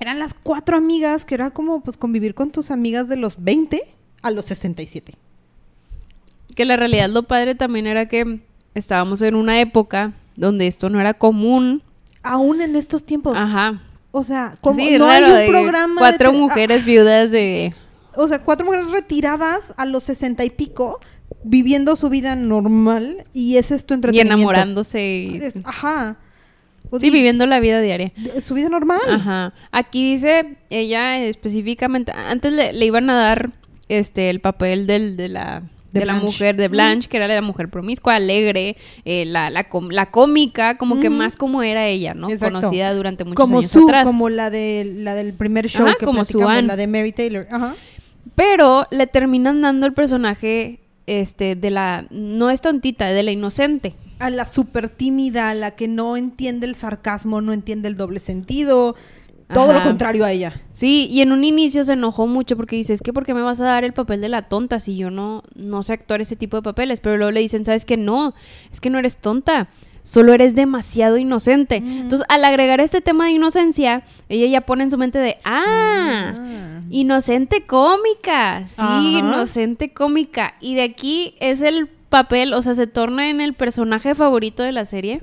[SPEAKER 2] Eran las cuatro amigas que era como pues convivir con tus amigas de los 20 a los 67.
[SPEAKER 1] que la realidad lo padre también era que estábamos en una época donde esto no era común.
[SPEAKER 2] Aún en estos tiempos.
[SPEAKER 1] Ajá.
[SPEAKER 2] O sea, como
[SPEAKER 1] Sí,
[SPEAKER 2] no
[SPEAKER 1] raro,
[SPEAKER 2] hay un programa.
[SPEAKER 1] Cuatro mujeres viudas de...
[SPEAKER 2] ah, o sea, cuatro mujeres retiradas a los sesenta y pico, viviendo su vida normal, y ese es tu
[SPEAKER 1] Y
[SPEAKER 2] entretenimiento.
[SPEAKER 1] enamorándose y...
[SPEAKER 2] Ajá. O
[SPEAKER 1] Sí, viviendo la vida diaria.
[SPEAKER 2] Su vida normal.
[SPEAKER 1] Ajá. Aquí dice ella específicamente, antes le, le iban a dar este el papel del, de la
[SPEAKER 2] De
[SPEAKER 1] de, la mujer de Blanche, que era la mujer promiscua, alegre, eh, la, la, com- la cómica, como que más como era ella, ¿no?
[SPEAKER 2] Exacto.
[SPEAKER 1] Conocida durante muchos
[SPEAKER 2] como
[SPEAKER 1] años
[SPEAKER 2] su,
[SPEAKER 1] atrás.
[SPEAKER 2] como la de la del primer show
[SPEAKER 1] Ajá,
[SPEAKER 2] que
[SPEAKER 1] como
[SPEAKER 2] la de Mary Taylor. Ajá.
[SPEAKER 1] Pero le terminan dando el personaje este de la no es tontita, de la inocente.
[SPEAKER 2] A la súper tímida, a la que no entiende el sarcasmo, no entiende el doble sentido. Todo lo contrario a ella.
[SPEAKER 1] Sí, y en un inicio se enojó mucho porque dice, es que ¿por qué me vas a dar el papel de la tonta si yo no, no sé actuar ese tipo de papeles? Pero luego le dicen, ¿sabes qué? No, es que no eres tonta, solo eres demasiado inocente.
[SPEAKER 2] Mm.
[SPEAKER 1] Entonces, al agregar este tema de inocencia, ella ya pone en su mente de, ah,
[SPEAKER 2] Ah.
[SPEAKER 1] inocente cómica, sí,
[SPEAKER 2] Ajá.
[SPEAKER 1] inocente cómica. Y de aquí es el papel, o sea, se torna en el personaje favorito de la serie.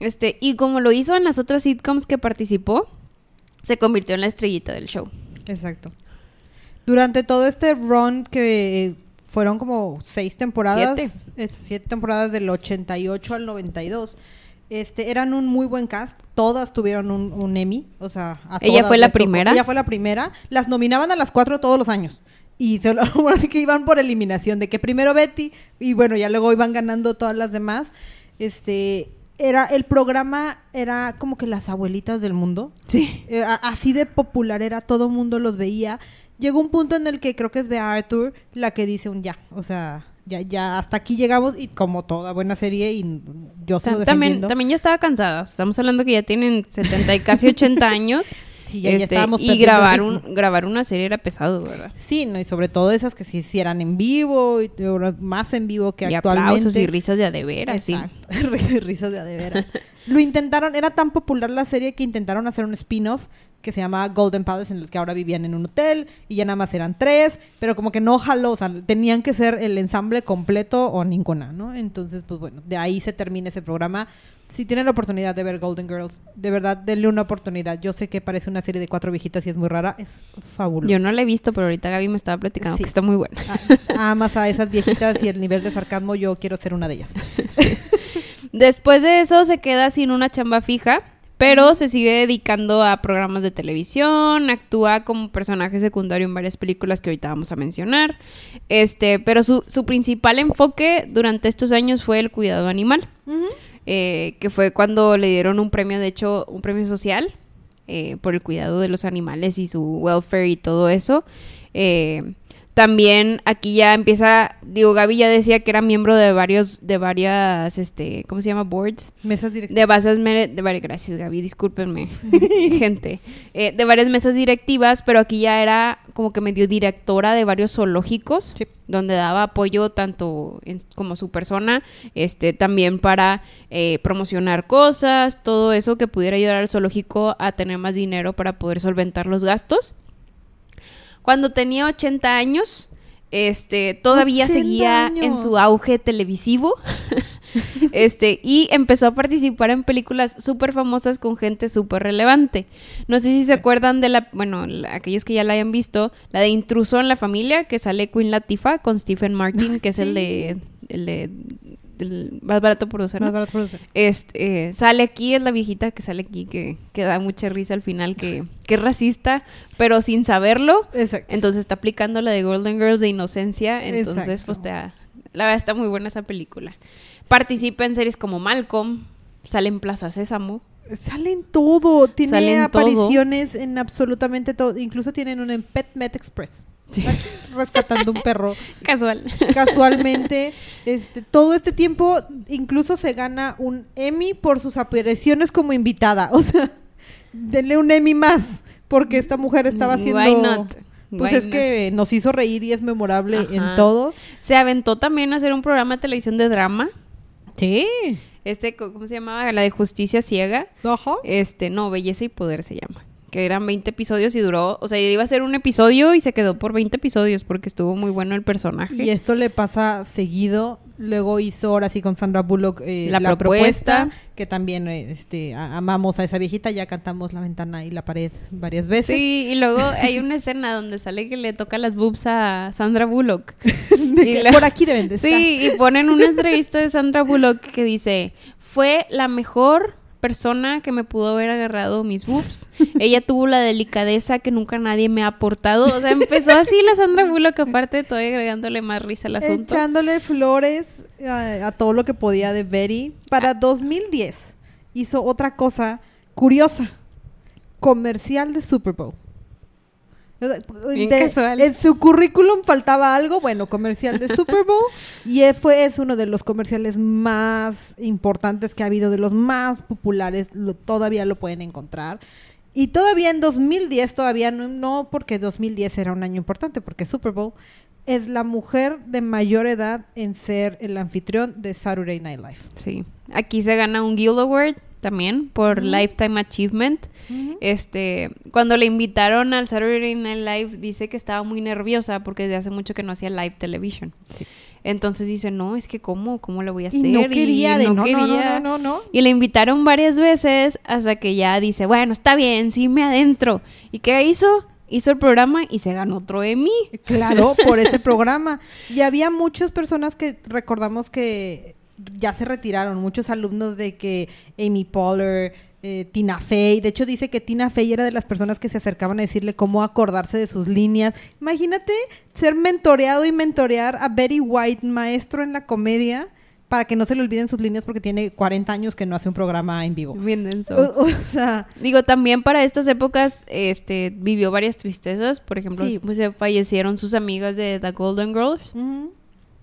[SPEAKER 1] Este, y como lo hizo en las otras sitcoms que participó, se convirtió en la estrellita del show.
[SPEAKER 2] Exacto. Durante todo este run que fueron como seis temporadas,
[SPEAKER 1] Siete.
[SPEAKER 2] es- siete temporadas del 88 al 92, este, eran un muy buen cast. Todas tuvieron un, un Emmy, o sea, a
[SPEAKER 1] ¿Ella
[SPEAKER 2] todas
[SPEAKER 1] fue la
[SPEAKER 2] tocó.
[SPEAKER 1] primera?
[SPEAKER 2] Ella fue la primera. Las nominaban a las cuatro todos los años. Y se lo así que iban por eliminación, de que primero Betty, y bueno, ya luego iban ganando todas las demás. Este, era, el programa era como que las abuelitas del mundo.
[SPEAKER 1] Sí.
[SPEAKER 2] Eh, así de popular era, todo mundo los veía. Llegó un punto en el que creo que es Bea Arthur la que dice un ya, o sea, ya, ya hasta aquí llegamos y como toda buena serie y yo sigo
[SPEAKER 1] también,
[SPEAKER 2] defendiendo.
[SPEAKER 1] también ya estaba cansada. Estamos hablando que ya tienen 70 y casi 80 años.
[SPEAKER 2] Sí, ya- ya
[SPEAKER 1] Este, y grabar un grabar una serie era pesado, ¿verdad?
[SPEAKER 2] Sí, no, y sobre todo esas que se hicieran en vivo, y más en vivo que
[SPEAKER 1] y
[SPEAKER 2] actualmente.
[SPEAKER 1] aplausos y risas de a de veras, sí.
[SPEAKER 2] Risas de a de veras. Lo intentaron, era tan popular la serie que intentaron hacer un spin-off que se llamaba Golden Palace, en el que ahora vivían en un hotel y ya nada más eran tres, pero como que no jaló, o sea, tenían que ser el ensamble completo o ninguna, ¿no? Entonces, pues bueno, de ahí se termina ese programa. Si tienen la oportunidad de ver Golden Girls, de verdad, denle una oportunidad. Yo sé que parece una serie de cuatro viejitas y es muy rara, es fabuloso.
[SPEAKER 1] Yo no la he visto, pero ahorita Gaby me estaba platicando
[SPEAKER 2] Sí.
[SPEAKER 1] que está muy buena.
[SPEAKER 2] Ah, Amas a esas viejitas y el nivel de sarcasmo, yo quiero ser una de ellas.
[SPEAKER 1] Después de eso se queda sin una chamba fija, pero se sigue dedicando a programas de televisión, actúa como personaje secundario en varias películas que ahorita vamos a mencionar. Este, pero su, su principal enfoque durante estos años fue el cuidado animal, eh, que fue cuando le dieron un premio, de hecho, un premio social eh, por el cuidado de los animales y su welfare y todo eso. Eh, también aquí ya empieza, digo, Gaby ya decía que era miembro de varios, de varias, este, ¿cómo se llama? Boards.
[SPEAKER 2] Mesas directivas.
[SPEAKER 1] De de varias, gracias Gaby, discúlpenme, gente. Eh, de varias mesas directivas, pero aquí ya era como que medio directora de varios zoológicos,
[SPEAKER 2] Sí.
[SPEAKER 1] donde daba apoyo tanto en- como su persona, este, también para eh, promocionar cosas, todo eso que pudiera ayudar al zoológico a tener más dinero para poder solventar los gastos. Cuando tenía 80 años, este, todavía
[SPEAKER 2] 80
[SPEAKER 1] seguía en su auge televisivo. este, y empezó a participar en películas súper famosas con gente súper relevante. No sé si se acuerdan de la, bueno, la- aquellos que ya la hayan visto, la de Intruso en la familia, que sale Queen Latifah con Stephen Martin, que es el de, el de, del más barato por usar.
[SPEAKER 2] Más barato por usar.
[SPEAKER 1] Este, eh, sale aquí, es la viejita que sale aquí, que, que da mucha risa al final, que, que es racista, pero sin saberlo.
[SPEAKER 2] Exacto.
[SPEAKER 1] Entonces está aplicando la de Golden Girls de inocencia. Entonces,
[SPEAKER 2] Exacto.
[SPEAKER 1] pues te da- la verdad está muy buena esa película. Participa en series como Malcolm, sale en Plaza Sésamo.
[SPEAKER 2] Salen todo, tiene
[SPEAKER 1] Salen todo.
[SPEAKER 2] apariciones en absolutamente todo, incluso tienen una en Pet Met Express. Rescatando un perro
[SPEAKER 1] Casual.
[SPEAKER 2] casualmente. Este, todo este tiempo incluso se gana un Emmy por sus apariciones como invitada. O sea, denle un Emmy más porque esta mujer estaba haciendo
[SPEAKER 1] Why not?
[SPEAKER 2] Pues
[SPEAKER 1] Why
[SPEAKER 2] es
[SPEAKER 1] not?
[SPEAKER 2] que nos hizo reír y es memorable
[SPEAKER 1] Ajá.
[SPEAKER 2] en todo.
[SPEAKER 1] Se aventó también a hacer un programa de televisión de drama.
[SPEAKER 2] Sí.
[SPEAKER 1] Este, ¿cómo se llamaba? La de Justicia Ciega.
[SPEAKER 2] Ajá.
[SPEAKER 1] Este, no, Belleza y Poder se llama. Que eran 20 episodios y duró, o sea, iba a ser un episodio y se quedó por 20 episodios porque estuvo muy bueno el personaje.
[SPEAKER 2] Y esto le pasa seguido. Luego hizo ahora sí con Sandra Bullock eh,
[SPEAKER 1] La
[SPEAKER 2] la,
[SPEAKER 1] propuesta.
[SPEAKER 2] propuesta. que también eh, este, a- amamos a esa viejita. Ya cantamos La Ventana y la Pared varias veces.
[SPEAKER 1] Sí, y luego hay una escena donde sale que le toca las boobs a Sandra Bullock. Y la-
[SPEAKER 2] Por aquí deben de estar.
[SPEAKER 1] Sí, y ponen una entrevista de Sandra Bullock que dice, fue la mejor persona que me pudo haber agarrado mis boobs. Ella tuvo la delicadeza que nunca nadie me ha aportado. O sea, empezó así la Sandra Bullock, aparte todavía agregándole más risa al asunto.
[SPEAKER 2] Echándole flores a, a todo lo que podía de Betty. Para 2010 hizo otra cosa curiosa. Comercial de Super Bowl.
[SPEAKER 1] Bien
[SPEAKER 2] de-
[SPEAKER 1] casual.
[SPEAKER 2] En su currículum faltaba algo, bueno, comercial de Super Bowl. y e- fue, es uno de los comerciales más importantes que ha habido, de los más populares. lo- todavía lo pueden encontrar. Y todavía en 2010, todavía no, no porque 2010 era un año importante, porque Super Bowl es la mujer de mayor edad en ser el anfitrión de Saturday Night Live.
[SPEAKER 1] Sí. Aquí se gana un Guild Award también por. Lifetime Achievement. Este, cuando le invitaron al Saturday Night Live, dice que estaba muy nerviosa porque desde hace mucho que no hacía live television.
[SPEAKER 2] Sí.
[SPEAKER 1] Entonces dice, no, es que cómo, cómo lo voy a hacer.
[SPEAKER 2] Y no quería, de, no, no,
[SPEAKER 1] quería.
[SPEAKER 2] no, no, no, no.
[SPEAKER 1] Y le invitaron varias veces hasta que ya dice, bueno, está bien, sí me adentro. ¿Y qué hizo? Hizo el programa y se ganó otro Emmy.
[SPEAKER 2] Claro, por ese programa. Y había muchas personas que recordamos que ya se retiraron, muchos alumnos de que Amy Poehler, eh, Tina Fey, de hecho dice que Tina Fey era de las personas que se acercaban a decirle cómo acordarse de sus líneas. Imagínate ser mentoreado y mentorear a Betty White, maestro en la comedia, para que no se le olviden sus líneas porque tiene 40 años que no hace un programa en vivo.
[SPEAKER 1] Bien denso.
[SPEAKER 2] O, o sea,
[SPEAKER 1] Digo, también para estas épocas, este, vivió varias tristezas. Por ejemplo,
[SPEAKER 2] Sí.
[SPEAKER 1] pues, se fallecieron sus amigas de The Golden Girls.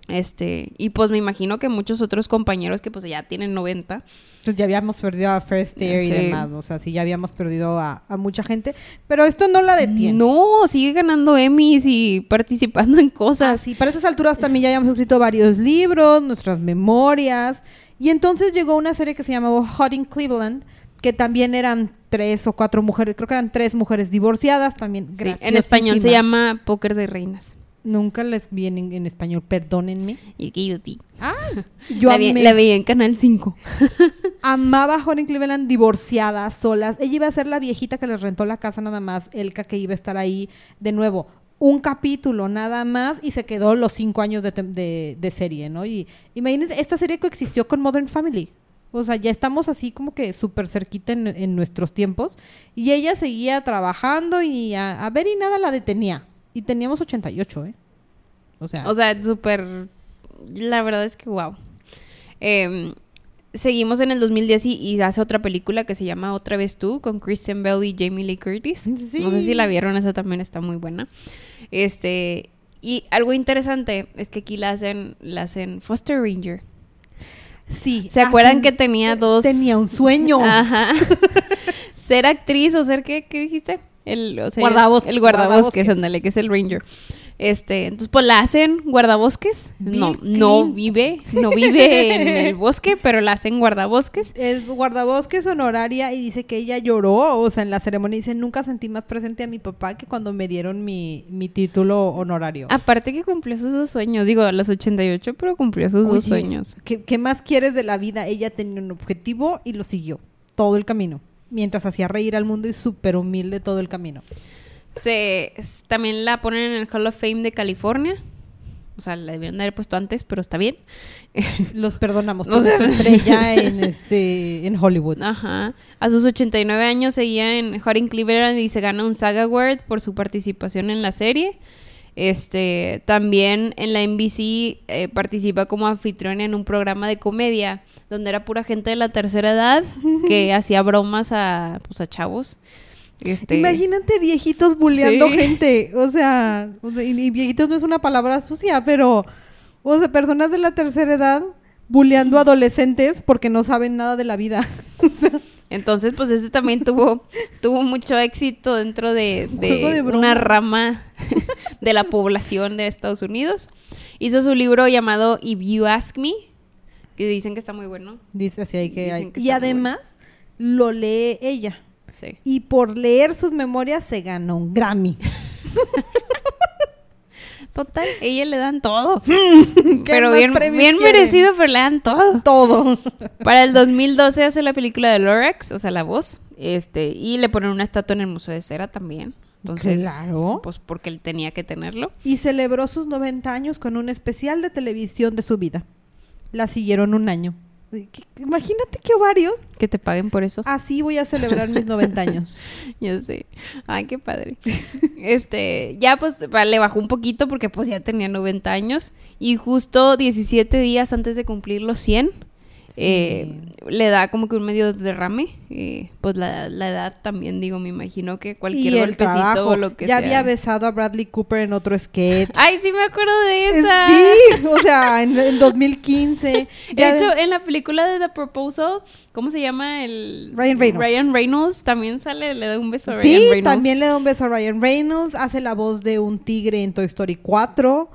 [SPEAKER 1] Este, y pues me imagino que muchos otros compañeros que pues ya tienen 90.
[SPEAKER 2] Pues ya habíamos perdido a First Air y demás, o sea, sí, ya habíamos perdido a, a mucha gente, pero esto no la detiene.
[SPEAKER 1] No, sigue ganando Emmys y participando en cosas.
[SPEAKER 2] Ah, sí, para esas alturas también ya habíamos escrito varios libros, nuestras memorias, y entonces llegó una serie que se llamaba Hot in Cleveland, que también eran tres o cuatro mujeres, creo que eran tres mujeres divorciadas también.
[SPEAKER 1] Sí, en español se llama Póker de Reinas.
[SPEAKER 2] Nunca les vi en, en español, perdónenme.
[SPEAKER 1] Y que yo ti.
[SPEAKER 2] Ah, yo
[SPEAKER 1] la, vi-
[SPEAKER 2] amé-
[SPEAKER 1] la veía en Canal 5.
[SPEAKER 2] amaba Hot in Cleveland divorciadas, solas. Ella iba a ser la viejita que les rentó la casa nada más, Elka que iba a estar ahí de nuevo. Un capítulo nada más y se quedó los cinco años de, de- de serie, ¿no? Y imagínense, esta serie coexistió con Modern Family. O sea, ya estamos así como que súper cerquita en, en nuestros tiempos. Y ella seguía trabajando y a, a ver y nada la detenía. Y teníamos 88, ¿eh? O sea,
[SPEAKER 1] O sea, súper. La verdad es que wow. Em, seguimos en el 2010 y, y hace otra película que se llama Otra vez tú con Kristen Bell y Jamie Lee Curtis.
[SPEAKER 2] Sí.
[SPEAKER 1] No sé si la vieron, esa también está muy buena. Este. Y algo interesante es que aquí la hacen, la hacen Foster Ranger.
[SPEAKER 2] sí.
[SPEAKER 1] ¿Se acuerdan
[SPEAKER 2] hacen-
[SPEAKER 1] que tenía dos?
[SPEAKER 2] Tenía un sueño.
[SPEAKER 1] Ajá. ser actriz o ser qué, ¿qué dijiste? El, o sea,
[SPEAKER 2] Guardabosques,
[SPEAKER 1] El guardabosques,
[SPEAKER 2] guardabosques.
[SPEAKER 1] ándale, que es el Ranger. Este, entonces pues la hacen guardabosques.
[SPEAKER 2] Bill
[SPEAKER 1] no, no vive, no vive en el bosque, pero la hacen guardabosques.
[SPEAKER 2] Es guardabosques honoraria y dice que ella lloró, o sea, en la ceremonia dice, nunca sentí más presente a mi papá que cuando me dieron mi, mi título honorario.
[SPEAKER 1] Aparte que cumplió sus dos sueños, digo, a los 88, pero cumplió sus dos sueños.
[SPEAKER 2] ¿qué, qué más quieres de la vida? Ella tenía un objetivo y lo siguió todo el camino, mientras hacía reír al mundo y súper humilde todo el camino.
[SPEAKER 1] Se, también la ponen en el Hall of Fame de California. O sea, la debieron de haber puesto antes, pero está bien.
[SPEAKER 2] Los perdonamos,
[SPEAKER 1] No
[SPEAKER 2] estrella en, este, en Hollywood.
[SPEAKER 1] Ajá. A sus 89 años seguía en Hot in Cleveland y se gana un SAG Award por su participación en la serie. Este, también en la NBC eh, participa como anfitriona en un programa de comedia donde era pura gente de la tercera edad que hacía bromas a, pues, a chavos. Este,
[SPEAKER 2] Imagínate viejitos bulleando
[SPEAKER 1] Sí.
[SPEAKER 2] gente, o sea, y, y viejitos no es una palabra sucia, pero, o sea, personas de la tercera edad bulleando adolescentes porque no saben nada de la vida.
[SPEAKER 1] Entonces, pues ese también tuvo, tuvo mucho éxito dentro de, de una rama de la población de Estados Unidos. Hizo su libro llamado If You Ask Me, que dicen que está muy bueno.
[SPEAKER 2] Dice así hay que
[SPEAKER 1] Dicen
[SPEAKER 2] hay.
[SPEAKER 1] que
[SPEAKER 2] Y además lo lee ella.
[SPEAKER 1] Sí.
[SPEAKER 2] Y por leer sus memorias se ganó un Grammy.
[SPEAKER 1] Total, ella le dan todo.
[SPEAKER 2] ¿Qué
[SPEAKER 1] pero bien, merecido, pero le dan todo.
[SPEAKER 2] Todo.
[SPEAKER 1] Para el 2012 hace la película de Lorax, o sea, la voz, este, y le ponen una estatua en el Museo de Cera también. Entonces,
[SPEAKER 2] Claro.
[SPEAKER 1] pues porque él tenía que tenerlo.
[SPEAKER 2] Y celebró sus 90 años con un especial de televisión de su vida. La siguieron un año. ¿Qué- Imagínate qué ovarios.
[SPEAKER 1] Que te paguen por eso.
[SPEAKER 2] Así voy a celebrar mis 90 años.
[SPEAKER 1] Ya sé. Ay, qué padre. Este, ya pues le bajó un poquito porque pues ya tenía 90 años y justo 17 días antes de cumplir los 100
[SPEAKER 2] Sí.
[SPEAKER 1] eh, le da como que un medio derrame. eh, pues la, la edad también, digo, me imagino que cualquier
[SPEAKER 2] y el
[SPEAKER 1] golpecito
[SPEAKER 2] trabajo.
[SPEAKER 1] o lo que
[SPEAKER 2] ya
[SPEAKER 1] sea.
[SPEAKER 2] había besado a Bradley Cooper en otro sketch.
[SPEAKER 1] Ay, sí me acuerdo de esa.
[SPEAKER 2] Sí, o sea, en, en 2015.
[SPEAKER 1] De
[SPEAKER 2] Ya
[SPEAKER 1] hecho, en la película de The Proposal, ¿cómo se llama el
[SPEAKER 2] Ryan Reynolds.
[SPEAKER 1] Ryan Reynolds también sale, le da un beso a
[SPEAKER 2] sí,
[SPEAKER 1] Ryan Reynolds.
[SPEAKER 2] también le da un beso a Ryan Reynolds. Hace la voz de un tigre en Toy Story 4.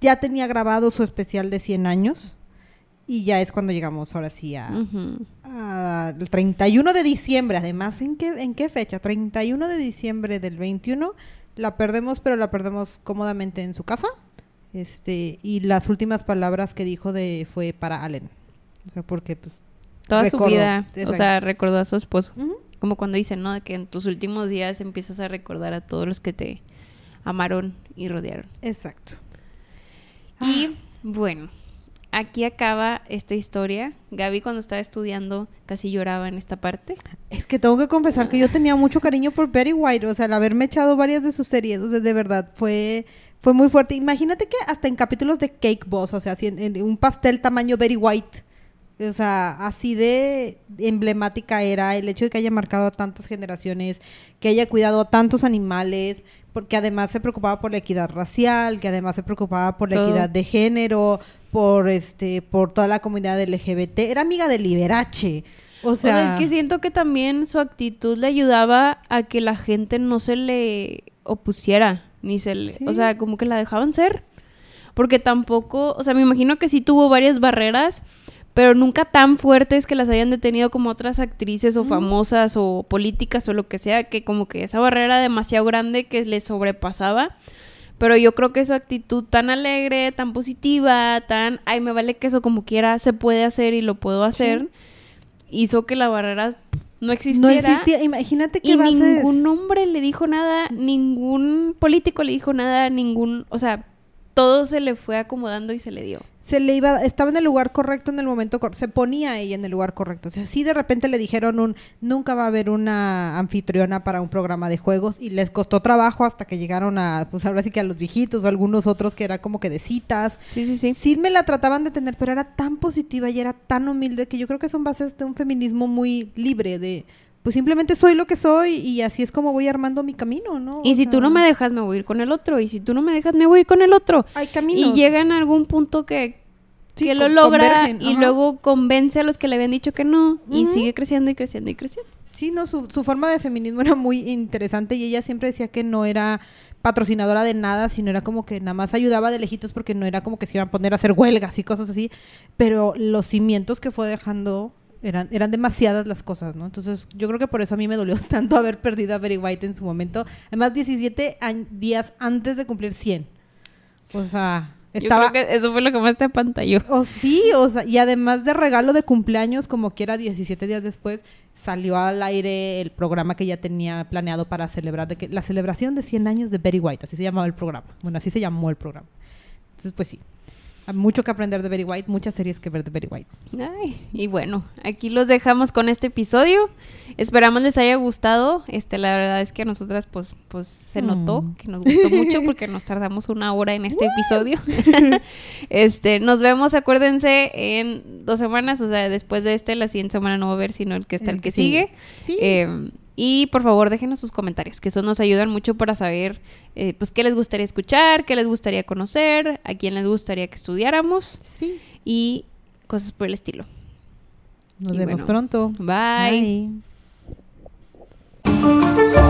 [SPEAKER 2] Ya tenía grabado su especial de 100 años. Y ya es cuando llegamos ahora sí a,
[SPEAKER 1] Ujú.
[SPEAKER 2] a- el 31 de diciembre. Además, ¿en qué, ¿en qué fecha? 31 de diciembre del 21. La perdemos, pero la perdemos cómodamente en su casa. Este, y las últimas palabras que dijo de fue para Allen. O sea, porque pues
[SPEAKER 1] Toda su vida, o sea, recordó a su esposo. Como cuando dicen, ¿no? Que en tus últimos días empiezas a recordar a todos los que te amaron y rodearon.
[SPEAKER 2] Exacto.
[SPEAKER 1] Y bueno, aquí acaba esta historia. Gaby cuando estaba estudiando casi lloraba en esta parte.
[SPEAKER 2] Es que tengo que confesar que yo tenía mucho cariño por Betty White, o sea, al haberme echado varias de sus series, o sea, de verdad, fue, fue muy fuerte. Imagínate que hasta en capítulos de Cake Boss, o sea, así en, en un pastel tamaño Betty White, o sea, así de emblemática era el hecho de que haya marcado a tantas generaciones, que haya cuidado a tantos animales, porque además se preocupaba por la equidad racial, que además se preocupaba por la
[SPEAKER 1] Todo.
[SPEAKER 2] equidad de género, por este, por toda la comunidad LGBT, era amiga de Liberace. O
[SPEAKER 1] sea, es que siento que también su actitud le ayudaba a que la gente no se le opusiera, ni se le,
[SPEAKER 2] Sí.
[SPEAKER 1] o sea, como que la dejaban ser. Porque tampoco, o sea, me imagino que sí tuvo varias barreras, pero nunca tan fuertes que las hayan detenido como otras actrices o famosas o políticas o lo que sea, que como que esa barrera demasiado grande que le sobrepasaba. Pero yo creo que su actitud tan alegre, tan positiva, tan, ay, me vale que eso como quiera se puede hacer y lo puedo hacer, hizo que la barrera no
[SPEAKER 2] No
[SPEAKER 1] existiera.
[SPEAKER 2] existía. Imagínate que
[SPEAKER 1] y
[SPEAKER 2] bases...
[SPEAKER 1] ningún hombre le dijo nada, ningún político le dijo nada, ningún, o sea, todo se le fue acomodando y se le dio.
[SPEAKER 2] Se le iba, estaba en el lugar correcto en el momento correcto. Se ponía ella en el lugar correcto. O sea, si de repente le dijeron un, nunca va a haber una anfitriona para un programa de juegos y les costó trabajo hasta que llegaron a, pues ahora sí que a los viejitos o algunos otros que era como que de citas.
[SPEAKER 1] Sí, sí, sí.
[SPEAKER 2] Sí me la trataban de tener, pero era tan positiva y era tan humilde que yo creo que son bases de un feminismo muy libre de, pues simplemente soy lo que soy y así es como voy armando mi camino, ¿no?
[SPEAKER 1] Y
[SPEAKER 2] O
[SPEAKER 1] si tú no me dejas, me voy a ir con el otro. Y si tú no me dejas, me voy a ir con el otro.
[SPEAKER 2] hay caminos.
[SPEAKER 1] Y llega en algún punto que,
[SPEAKER 2] Sí,
[SPEAKER 1] que lo logra y
[SPEAKER 2] ajá.
[SPEAKER 1] luego convence a los que le habían dicho que no. Y sigue creciendo y creciendo y creciendo.
[SPEAKER 2] Sí, no, su, su forma de feminismo era muy interesante y ella siempre decía que no era patrocinadora de nada, sino era como que nada más ayudaba de lejitos porque no era como que se iban a poner a hacer huelgas y cosas así, pero los cimientos que fue dejando eran, eran demasiadas las cosas, ¿no? Entonces yo creo que por eso a mí me dolió tanto haber perdido a Betty White en su momento, además 17 añ- días antes de cumplir 100. O sea, estaba...
[SPEAKER 1] Yo creo que eso fue lo que más te apantalló.
[SPEAKER 2] O sí, o sea, y además de regalo de cumpleaños, como quiera, 17 días después, salió al aire el programa que ya tenía planeado para celebrar, de que, la celebración de 100 años de Betty White, así se llamaba el programa. Bueno, así se llamó el programa. Entonces, pues sí, mucho que aprender de Betty White, muchas series que ver de Betty White.
[SPEAKER 1] Ay, y bueno, aquí los dejamos con este episodio. Esperamos les haya gustado. Este, la verdad es que a nosotras, pues, pues se
[SPEAKER 2] Mm.
[SPEAKER 1] notó que nos gustó mucho porque nos tardamos una hora en este episodio. este, nos vemos, acuérdense, en dos semanas, o sea, después de este, la siguiente semana no va a haber, sino el que está el, que sigue.
[SPEAKER 2] Sí.
[SPEAKER 1] Eh, y por favor déjenos sus comentarios, que eso nos ayudan mucho para saber eh, pues qué les gustaría escuchar, qué les gustaría conocer, a quién les gustaría que estudiáramos.
[SPEAKER 2] Sí.
[SPEAKER 1] Y cosas por el estilo.
[SPEAKER 2] Nos vemos pronto.
[SPEAKER 1] bye.
[SPEAKER 2] bye.